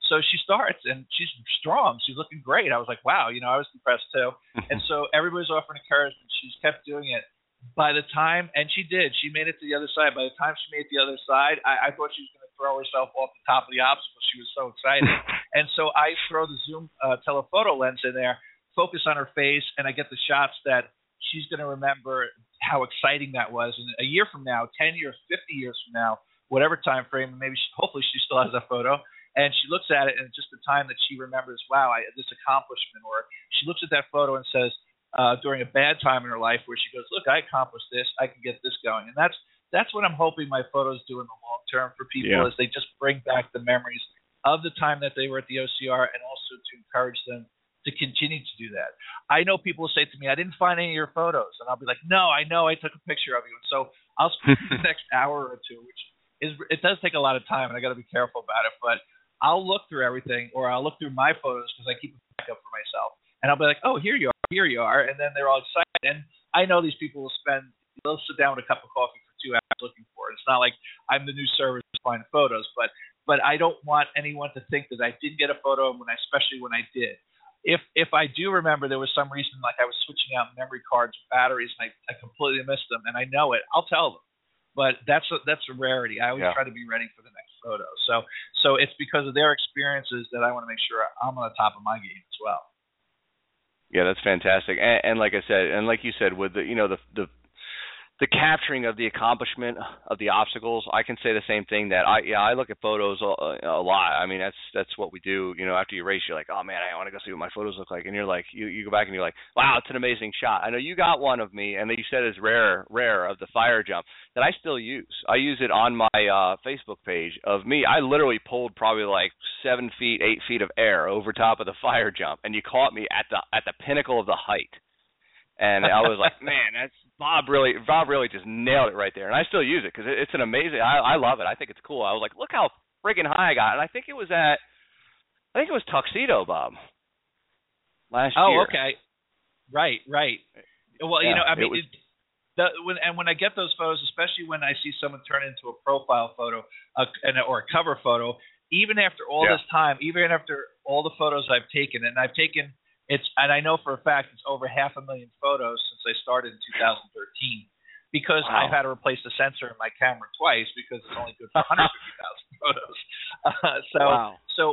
[SPEAKER 3] So she starts, and she's strong. She's looking great. I was like, wow, you know, I was impressed too. and so everybody's offering encouragement. She's kept doing it. By the time, and she did, she made it to the other side. By the time she made it to the other side, I, I thought she was going to throw herself off the top of the obstacle. She was so excited. and so I throw the zoom uh, telephoto lens in there, focus on her face, and I get the shots that she's going to remember how exciting that was. And a year from now, 10 years, 50 years from now, whatever time frame, maybe she, hopefully she still has that photo. And she looks at it, and just the time that she remembers, wow, I, this accomplishment. Or she looks at that photo and says, uh, during a bad time in her life, where she goes, look, I accomplished this, I can get this going. And that's that's what I'm hoping my photos do in the long term for people, yeah. is they just bring back the memories of the time that they were at the OCR, and also to encourage them to continue to do that. I know people will say to me, I didn't find any of your photos. And I'll be like, no, I know I took a picture of you. And so I'll spend the next hour or two, which is, it does take a lot of time and I got to be careful about it. But I'll look through everything or I'll look through my photos because I keep a backup for myself. And I'll be like, oh, here you are, here you are. And then they're all excited. And I know these people will spend, they'll sit down with a cup of coffee for two hours looking for it. It's not like I'm the new service to find photos, but but I don't want anyone to think that I didn't get a photo when I, especially when I did if if I do remember there was some reason like I was switching out memory cards, batteries, and I, I completely missed them, and I know it, I'll tell them. But that's a, that's a rarity. I always yeah. try to be ready for the next photo. So so it's because of their experiences that I want to make sure I'm on the top of my game as well.
[SPEAKER 2] Yeah, that's fantastic. And, and like I said, and like you said, with the you know the the the capturing of the accomplishment of the obstacles. I can say the same thing that I yeah I look at photos a, a lot. I mean that's that's what we do. You know after you race you're like oh man I want to go see what my photos look like and you're like you you go back and you're like wow it's an amazing shot. I know you got one of me and you said is rare rare of the fire jump that I still use. I use it on my uh Facebook page of me. I literally pulled probably like seven feet eight feet of air over top of the fire jump and you caught me at the at the pinnacle of the height. And I was like, man, that's Bob really Bob really just nailed it right there, and I still use it because it, it's an amazing. I I love it. I think it's cool. I was like, look how friggin' high I got, and I think it was at, I think it was Tuxedo Bob. Last
[SPEAKER 3] oh,
[SPEAKER 2] year.
[SPEAKER 3] Oh, okay. Right, right. Well, yeah, you know, I mean, it was, it, the, when and when I get those photos, especially when I see someone turn into a profile photo uh, and or a cover photo, even after all yeah. this time, even after all the photos I've taken, and I've taken it's and I know for a fact it's over half a million photos since I started in 2013 because wow. I've had to replace the sensor in my camera twice because it's only good for 150,000 photos. Uh, so wow. so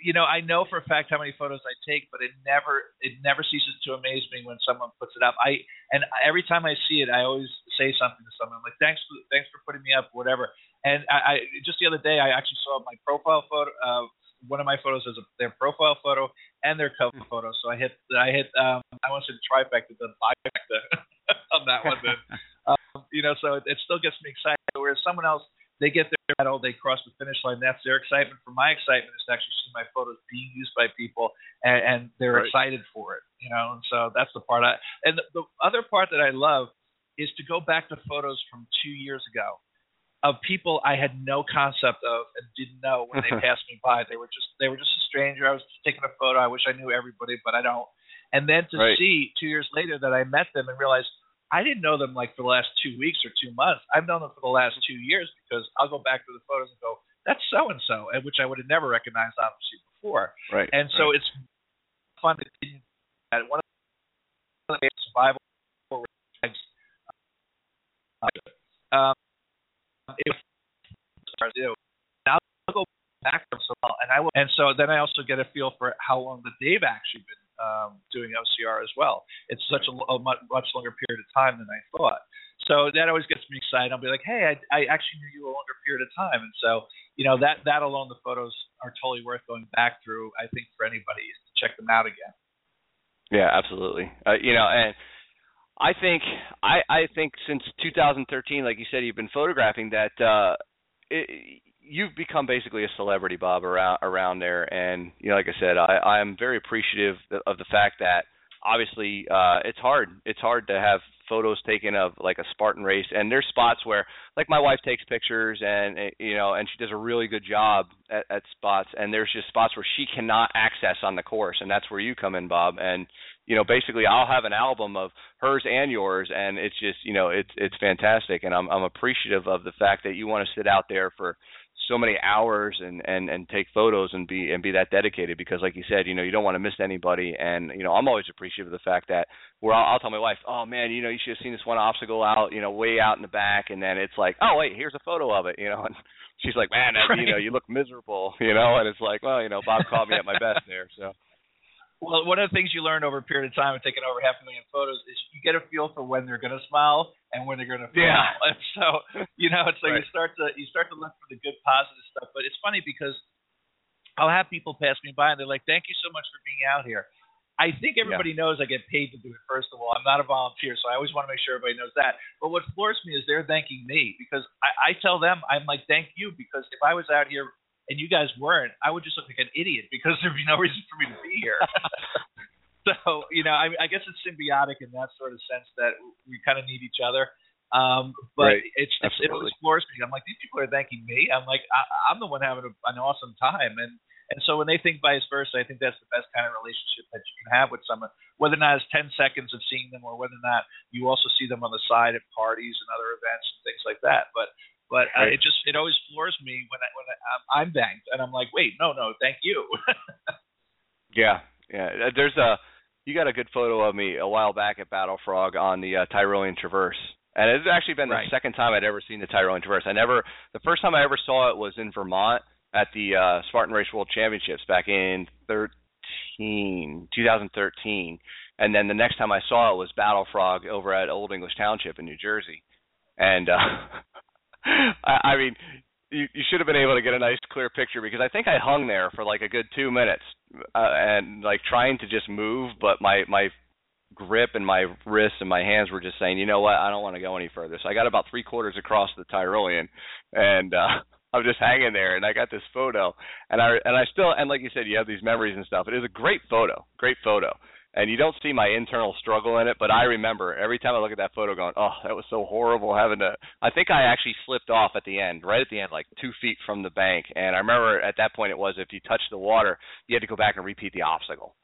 [SPEAKER 3] you know I know for a fact how many photos I take, but it never it never ceases to amaze me when someone puts it up. I and every time I see it, I always say something to someone I'm like thanks for thanks for putting me up, whatever. And I, I just the other day I actually saw my profile photo. Uh, one of my photos is their profile photo and their cover hmm. photo. So I hit I hit um I want to say trifecta the bifecta on that one. But, um, you know, so it, it still gets me excited. Whereas someone else they get their medal, they cross the finish line. That's their excitement. For my excitement is to actually see my photos being used by people, and, and they're right. excited for it. You know, and so that's the part. I and the, the other part that I love is to go back to photos from two years ago of people I had no concept of and didn't know when they passed me by. They were just they were just a stranger. I was just taking a photo. I wish I knew everybody, but I don't. And then to right. see two years later that I met them and realized I didn't know them like for the last two weeks or two months. I've known them for the last two years because I'll go back to the photos and go, "That's so and so," and which I would have never recognized obviously before.
[SPEAKER 2] Right.
[SPEAKER 3] And so
[SPEAKER 2] right.
[SPEAKER 3] it's fun to at one of the survival. Um, do. Now I'll go back to so and I will, and so then I also get a feel for how long that they've actually been um, doing OCR as well. It's such a, a much, much longer period of time than I thought. So that always gets me excited. I'll be like, hey, I, I actually knew you a longer period of time, and so you know that that alone, the photos are totally worth going back through. I think for anybody to check them out again.
[SPEAKER 2] Yeah, absolutely. Uh, you know, and I think I I think since 2013, like you said, you've been photographing that. uh it, you've become basically a celebrity, Bob, around around there. And you know, like I said, I I'm very appreciative of the fact that obviously uh it's hard it's hard to have photos taken of like a Spartan race, and there's spots where like my wife takes pictures and eh, you know, and she does a really good job at, at spots, and there's just spots where she cannot access on the course, and that's where you come in, Bob, and you know, basically I'll have an album of hers and yours, and it's just you know, it's it's fantastic, and I'm I'm appreciative of the fact that you want to sit out there for so many hours and and and take photos and be and be that dedicated because like you said you know you don't want to miss anybody. And you know I'm always appreciative of the fact that where I'll, I'll tell my wife oh man you know you should have seen this one obstacle out you know way out in the back. And then it's like oh wait here's a photo of it you know? And she's like man that, right. you know you look miserable you know? And it's like well you know Bob caught me at my best there so
[SPEAKER 3] well, one of the things you learn over a period of time of taking over half a million photos is you get a feel for when they're going to smile and when they're going to frown.
[SPEAKER 2] Yeah.
[SPEAKER 3] And so, you know, it's like right. you start to you start to look for the good, positive stuff. But it's funny because I'll have people pass me by and they're like, "Thank you so much for being out here." I think everybody yeah. knows I get paid to do it. First of all, I'm not a volunteer, so I always want to make sure everybody knows that. But what floors me is they're thanking me because I, I tell them I'm like, "Thank you," because if I was out here and you guys weren't, I would just look like an idiot because there'd be no reason for me to be here. so you know, I, I guess it's symbiotic in that sort of sense that we kind of need each other. Um, but right. it's, it's it floors me. I'm like these people are thanking me. I'm like I, I'm the one having a, an awesome time, and and so when they think vice versa, I think that's the best kind of relationship that you can have with someone, whether or not it's 10 seconds of seeing them or whether or not you also see them on the side at parties and other events and things like that. But but uh, it just it always floors me when I when I, I'm banked and I'm like, wait, no, no, thank you.
[SPEAKER 2] yeah, yeah. Uh, there's a you got a good photo of me a while back at Battle Frog on the uh, Tyrolean Traverse. And it's actually been
[SPEAKER 3] right.
[SPEAKER 2] the second time I'd ever seen the Tyrolean Traverse. I never, the first time I ever saw it was in Vermont at the uh, Spartan Race World Championships back in 13, 2013. And then the next time I saw it was Battle Frog over at Old English Township in New Jersey. And uh, I, I mean, you, you should have been able to get a nice clear picture because I think I hung there for like a good two minutes uh, and like trying to just move, but my my grip and my wrists and my hands were just saying, you know what, I don't want to go any further. So I got about three quarters across the Tyrolean, and uh, I'm just hanging there, and I got this photo, and I and I still and like you said, you have these memories and stuff. It is a great photo, great photo and you don't see my internal struggle in it, but I remember every time I look at that photo going, oh, that was so horrible having to. I think I actually slipped off at the end, right at the end, like two feet from the bank. And I remember at that point it was if you touched the water, you had to go back and repeat the obstacle.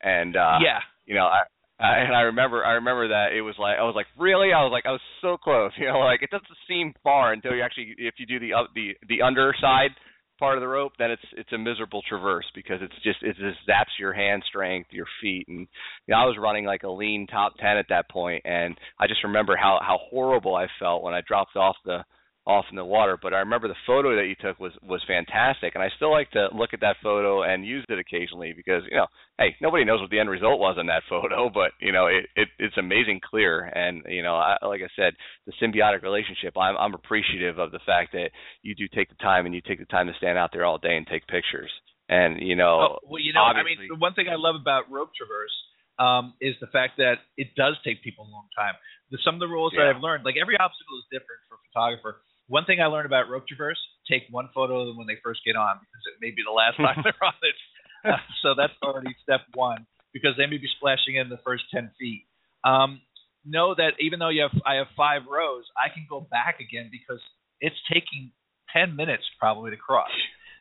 [SPEAKER 2] And uh,
[SPEAKER 3] yeah,
[SPEAKER 2] you know, I, I and I remember I remember that it was like I was like really I was like I was so close, you know, like it doesn't seem far until you actually if you do the up the the underside part of the rope, then it's it's a miserable traverse because it's just it just zaps your hand strength, your feet, and you know, I was running like a lean top ten at that point, and I just remember how how horrible I felt when I dropped off the off in the water. But I remember the photo that you took was was fantastic, and I still like to look at that photo and use it occasionally because you know, hey, nobody knows what the end result was in that photo, but you know, it, it it's amazing clear, and you know, I, like I said, the symbiotic relationship. I'm I'm appreciative of the fact that you do take the time and you take the time to stand out there all day and take pictures, and you know,
[SPEAKER 3] oh, well, you know, I mean, the one thing I love about rope traverse um, is the fact that it does take people a long time. The, some of the rules yeah. that I've learned, like every obstacle is different for a photographer one thing I learned about rope traverse: take one photo of them when they first get on because it may be the last time they're on it. Uh, so that's already step one because they may be splashing in the first ten feet. Um, know that even though you have I have five rows, I can go back again because it's taking ten minutes probably to cross.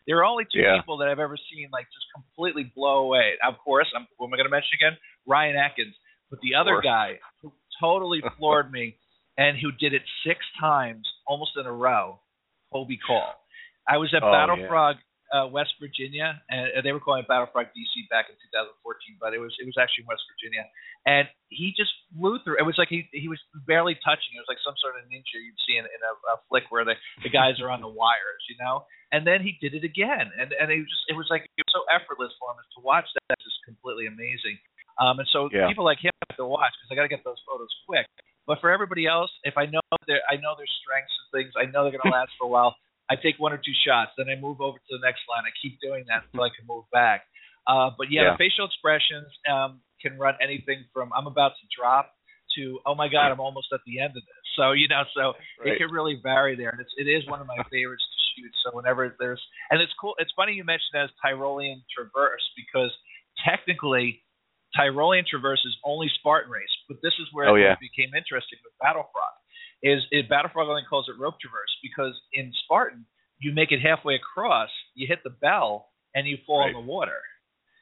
[SPEAKER 3] There are only two
[SPEAKER 2] yeah.
[SPEAKER 3] people that I've ever seen like just completely blow away. Of course, I'm, who am I going to mention again? Ryan Atkins. But the other guy who totally floored me and who did it six times almost in a row, Hobie Call. I was at
[SPEAKER 2] oh,
[SPEAKER 3] Battle
[SPEAKER 2] yeah.
[SPEAKER 3] Frog, uh, West Virginia, and they were calling it Battle Frog DC back in 2014, but it was it was actually in West Virginia, and he just flew through. It was like he he was barely touching. It was like some sort of ninja you'd see in, in a, a flick where the the guys are on the wires, you know. And then he did it again, and and it was just it was like it was so effortless for him to watch that. That's just completely amazing. Um, and so
[SPEAKER 2] yeah.
[SPEAKER 3] people like him have to watch because I got to get those photos quick. But for everybody else, if I know their I know their strengths and things, I know they're going to last for a while. I take one or two shots, then I move over to the next line. I keep doing that until I can move back. Uh, but yeah,
[SPEAKER 2] yeah.
[SPEAKER 3] the facial expressions um, can run anything from I'm about to drop to oh my god, I'm almost at the end of this. So you know, so
[SPEAKER 2] right.
[SPEAKER 3] it can really vary there, and it's it is one of my favorites to shoot. So whenever there's and it's cool. It's funny you mentioned as Tyrolean Traverse because technically Tyrolean Traverse is only Spartan race, but this is where
[SPEAKER 2] oh, yeah.
[SPEAKER 3] it became interesting with Battle Frog. Is, is Battle Frog only calls it rope traverse because in Spartan you make it halfway across, you hit the bell, and you fall
[SPEAKER 2] right.
[SPEAKER 3] in the water.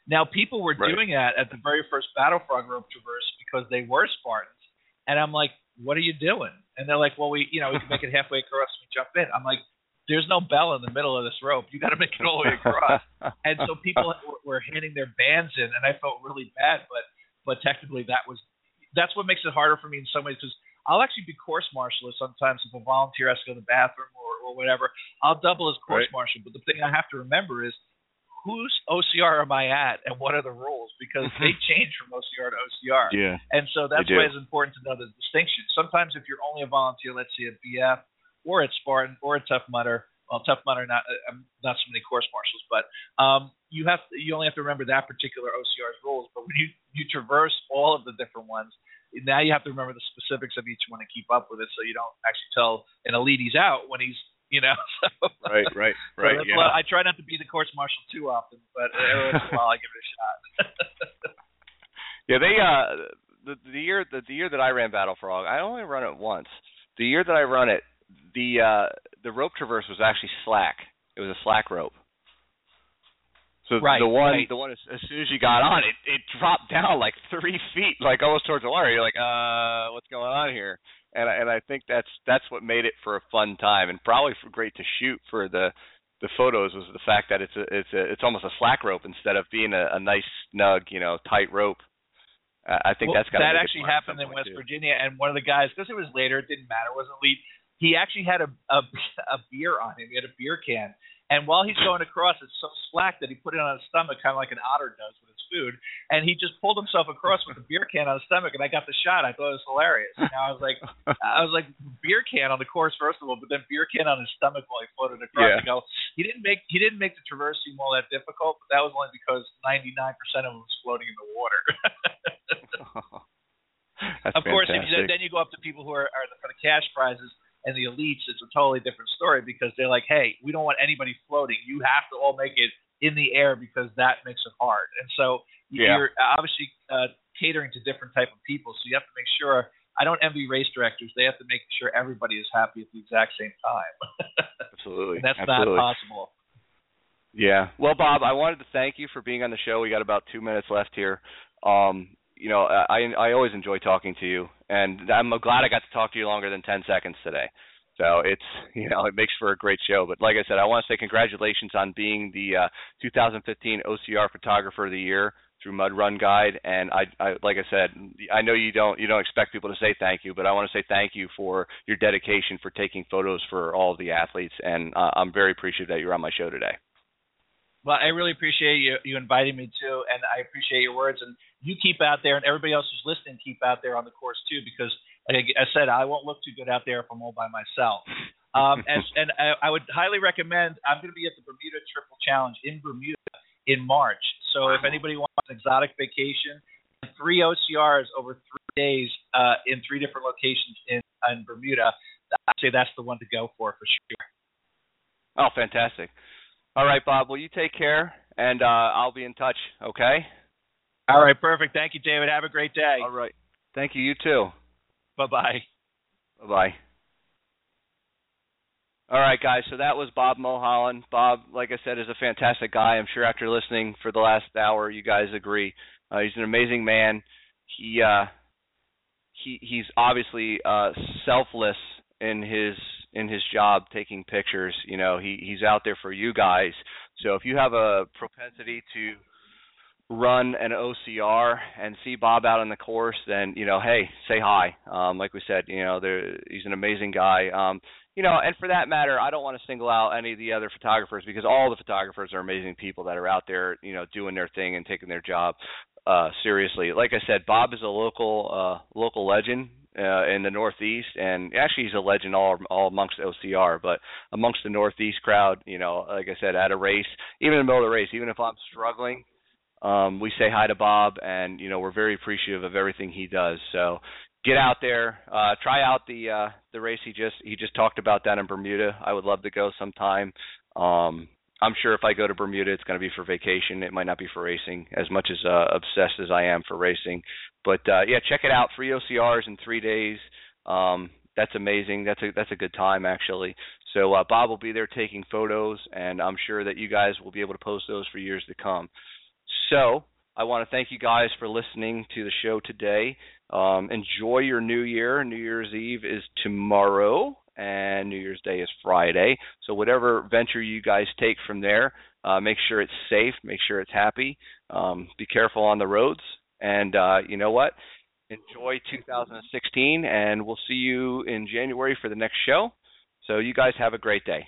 [SPEAKER 3] Now people were
[SPEAKER 2] right.
[SPEAKER 3] doing that at the very first Battle Frog rope traverse because they were Spartans, and I'm like, what are you doing? And they're like, well, we you know we can make it halfway across and we jump in. I'm like, there's no bell in the middle of this rope. You got to make it all the way across. and so people were handing their bands in, and I felt really bad, but but technically that was that's what makes it harder for me in some ways because I'll actually be course marshal sometimes if a volunteer has to go to the bathroom or, or whatever. I'll double as course
[SPEAKER 2] right.
[SPEAKER 3] marshal. But the thing I have to remember is whose OCR am I at and what are the rules because mm-hmm. they change from OCR to OCR.
[SPEAKER 2] Yeah.
[SPEAKER 3] And so that's why it's important to know the distinction. Sometimes if you're only a volunteer, let's say at BF or at Spartan or at Tough Mudder, well, Tough Mudder not uh, not so many course marshals, but um, you have to, you only have to remember that particular OCR's rules. But when you you traverse all of the different ones, now you have to remember the specifics of each one and keep up with it, so you don't actually tell an elite he's out when he's you know. So,
[SPEAKER 2] right, right, right.
[SPEAKER 3] so
[SPEAKER 2] yeah.
[SPEAKER 3] well, I try not to be the course marshal too often, but every once in a while I give it a shot.
[SPEAKER 2] yeah, they uh the the year the, the year that I ran Battle Frog, I only run it once. The year that I run it, the uh the rope traverse was actually slack. It was a slack rope. So
[SPEAKER 3] right,
[SPEAKER 2] the one,
[SPEAKER 3] right.
[SPEAKER 2] the one, as, as soon as you got on it, it dropped down like three feet, like almost towards the water. You're like, uh, what's going on here? And I, and I think that's that's what made it for a fun time, and probably for great to shoot for the the photos was the fact that it's a it's a it's almost a slack rope instead of being a, a nice snug, you know, tight rope. Uh, I think
[SPEAKER 3] well,
[SPEAKER 2] that's got
[SPEAKER 3] that actually happened in West
[SPEAKER 2] too.
[SPEAKER 3] Virginia, and one of the guys, because it was later, it didn't matter, it wasn't elite. He actually had a, a a beer on him. He had a beer can, and while he's going across, it's so slack that he put it on his stomach, kind of like an otter does with his food. And he just pulled himself across with a beer can on his stomach, and I got the shot. I thought it was hilarious. And I was like, I was like, beer can on the course first of all, but then beer can on his stomach while he floated across.
[SPEAKER 2] Yeah.
[SPEAKER 3] Go, he didn't make he didn't make the traverse seem all that difficult, but that was only because 99% of him was floating in the water.
[SPEAKER 2] That's
[SPEAKER 3] of course, if you, then you go up to people who are, are for the cash prizes and the elites. It's a totally different story because they're like, hey, we don't want anybody floating. You have to all make it in the air because that makes it hard. And so
[SPEAKER 2] Yeah.
[SPEAKER 3] you're obviously uh, catering to different type of people. So you have to make sure. I don't envy race directors. They have to make sure everybody is happy at the exact same time.
[SPEAKER 2] Absolutely.
[SPEAKER 3] and that's
[SPEAKER 2] Absolutely.
[SPEAKER 3] not possible.
[SPEAKER 2] Yeah. Well, Bob, I wanted to thank you for being on the show. We got about two minutes left here. Um, you know, I I always enjoy talking to you, and I'm glad I got to talk to you longer than ten seconds today. So it's you know it makes for a great show. But like I said, I want to say congratulations on being the uh, 2015 OCR Photographer of the Year through Mud Run Guide. And I, I like I said, I know you don't you don't expect people to say thank you, but I want to say thank you for your dedication for taking photos for all of the athletes. And uh, I'm very appreciative that you're on my show today.
[SPEAKER 3] Well, I really appreciate you you inviting me too, and I appreciate your words. And you keep out there, and everybody else who's listening keep out there on the course too, because like I said, I won't look too good out there if I'm all by myself. Um, and and I, I would highly recommend. I'm going to be at the Bermuda Triple Challenge in Bermuda in March. So if anybody wants an exotic vacation, three OCRs over three days uh, in three different locations in, in Bermuda, I'd say that's the one to go for for sure.
[SPEAKER 2] Oh, fantastic. All right, Bob. Well, you take care, and uh, I'll be in touch. Okay.
[SPEAKER 3] All right, perfect. Thank you, David. Have a great day.
[SPEAKER 2] All right. Thank you. You too.
[SPEAKER 3] Bye bye.
[SPEAKER 2] Bye bye. All right, guys. So that was Bob Mulholland. Bob, like I said, is a fantastic guy. I'm sure after listening for the last hour, you guys agree. Uh, he's an amazing man. He uh, he he's obviously uh, selfless in his in his job taking pictures. You know, he he's out there for you guys. So if you have a propensity to run an OCR and see Bob out on the course, then you know, hey, say hi. Um, like we said, you know, there, he's an amazing guy. Um, you know, and for that matter, I don't want to single out any of the other photographers because all the photographers are amazing people that are out there, you know, doing their thing and taking their job uh seriously. Like I said, Bob is a local uh local legend uh in the Northeast and actually he's a legend all all amongst OCR, but amongst the Northeast crowd, you know, like I said, at a race, even in the middle of the race, even if I'm struggling, um we say hi to Bob and you know, we're very appreciative of everything he does. So get out there, uh try out the uh the race he just he just talked about down in Bermuda. I would love to go sometime. Um I'm sure if I go to Bermuda, it's going to be for vacation. It might not be for racing as much as uh, obsessed as I am for racing. But uh, yeah, check it out. Three OCRs in three days. Um, that's amazing. That's a that's a good time actually. So uh, Bob will be there taking photos, and I'm sure that you guys will be able to post those for years to come. So I want to thank you guys for listening to the show today. Um, enjoy your New Year. New Year's Eve is tomorrow, and New Year's Day is Friday. So whatever venture you guys take from there, uh, make sure it's safe. Make sure it's happy. Um, be careful on the roads, and uh, you know what? Enjoy 2016, and we'll see you in January for the next show. So you guys have a great day.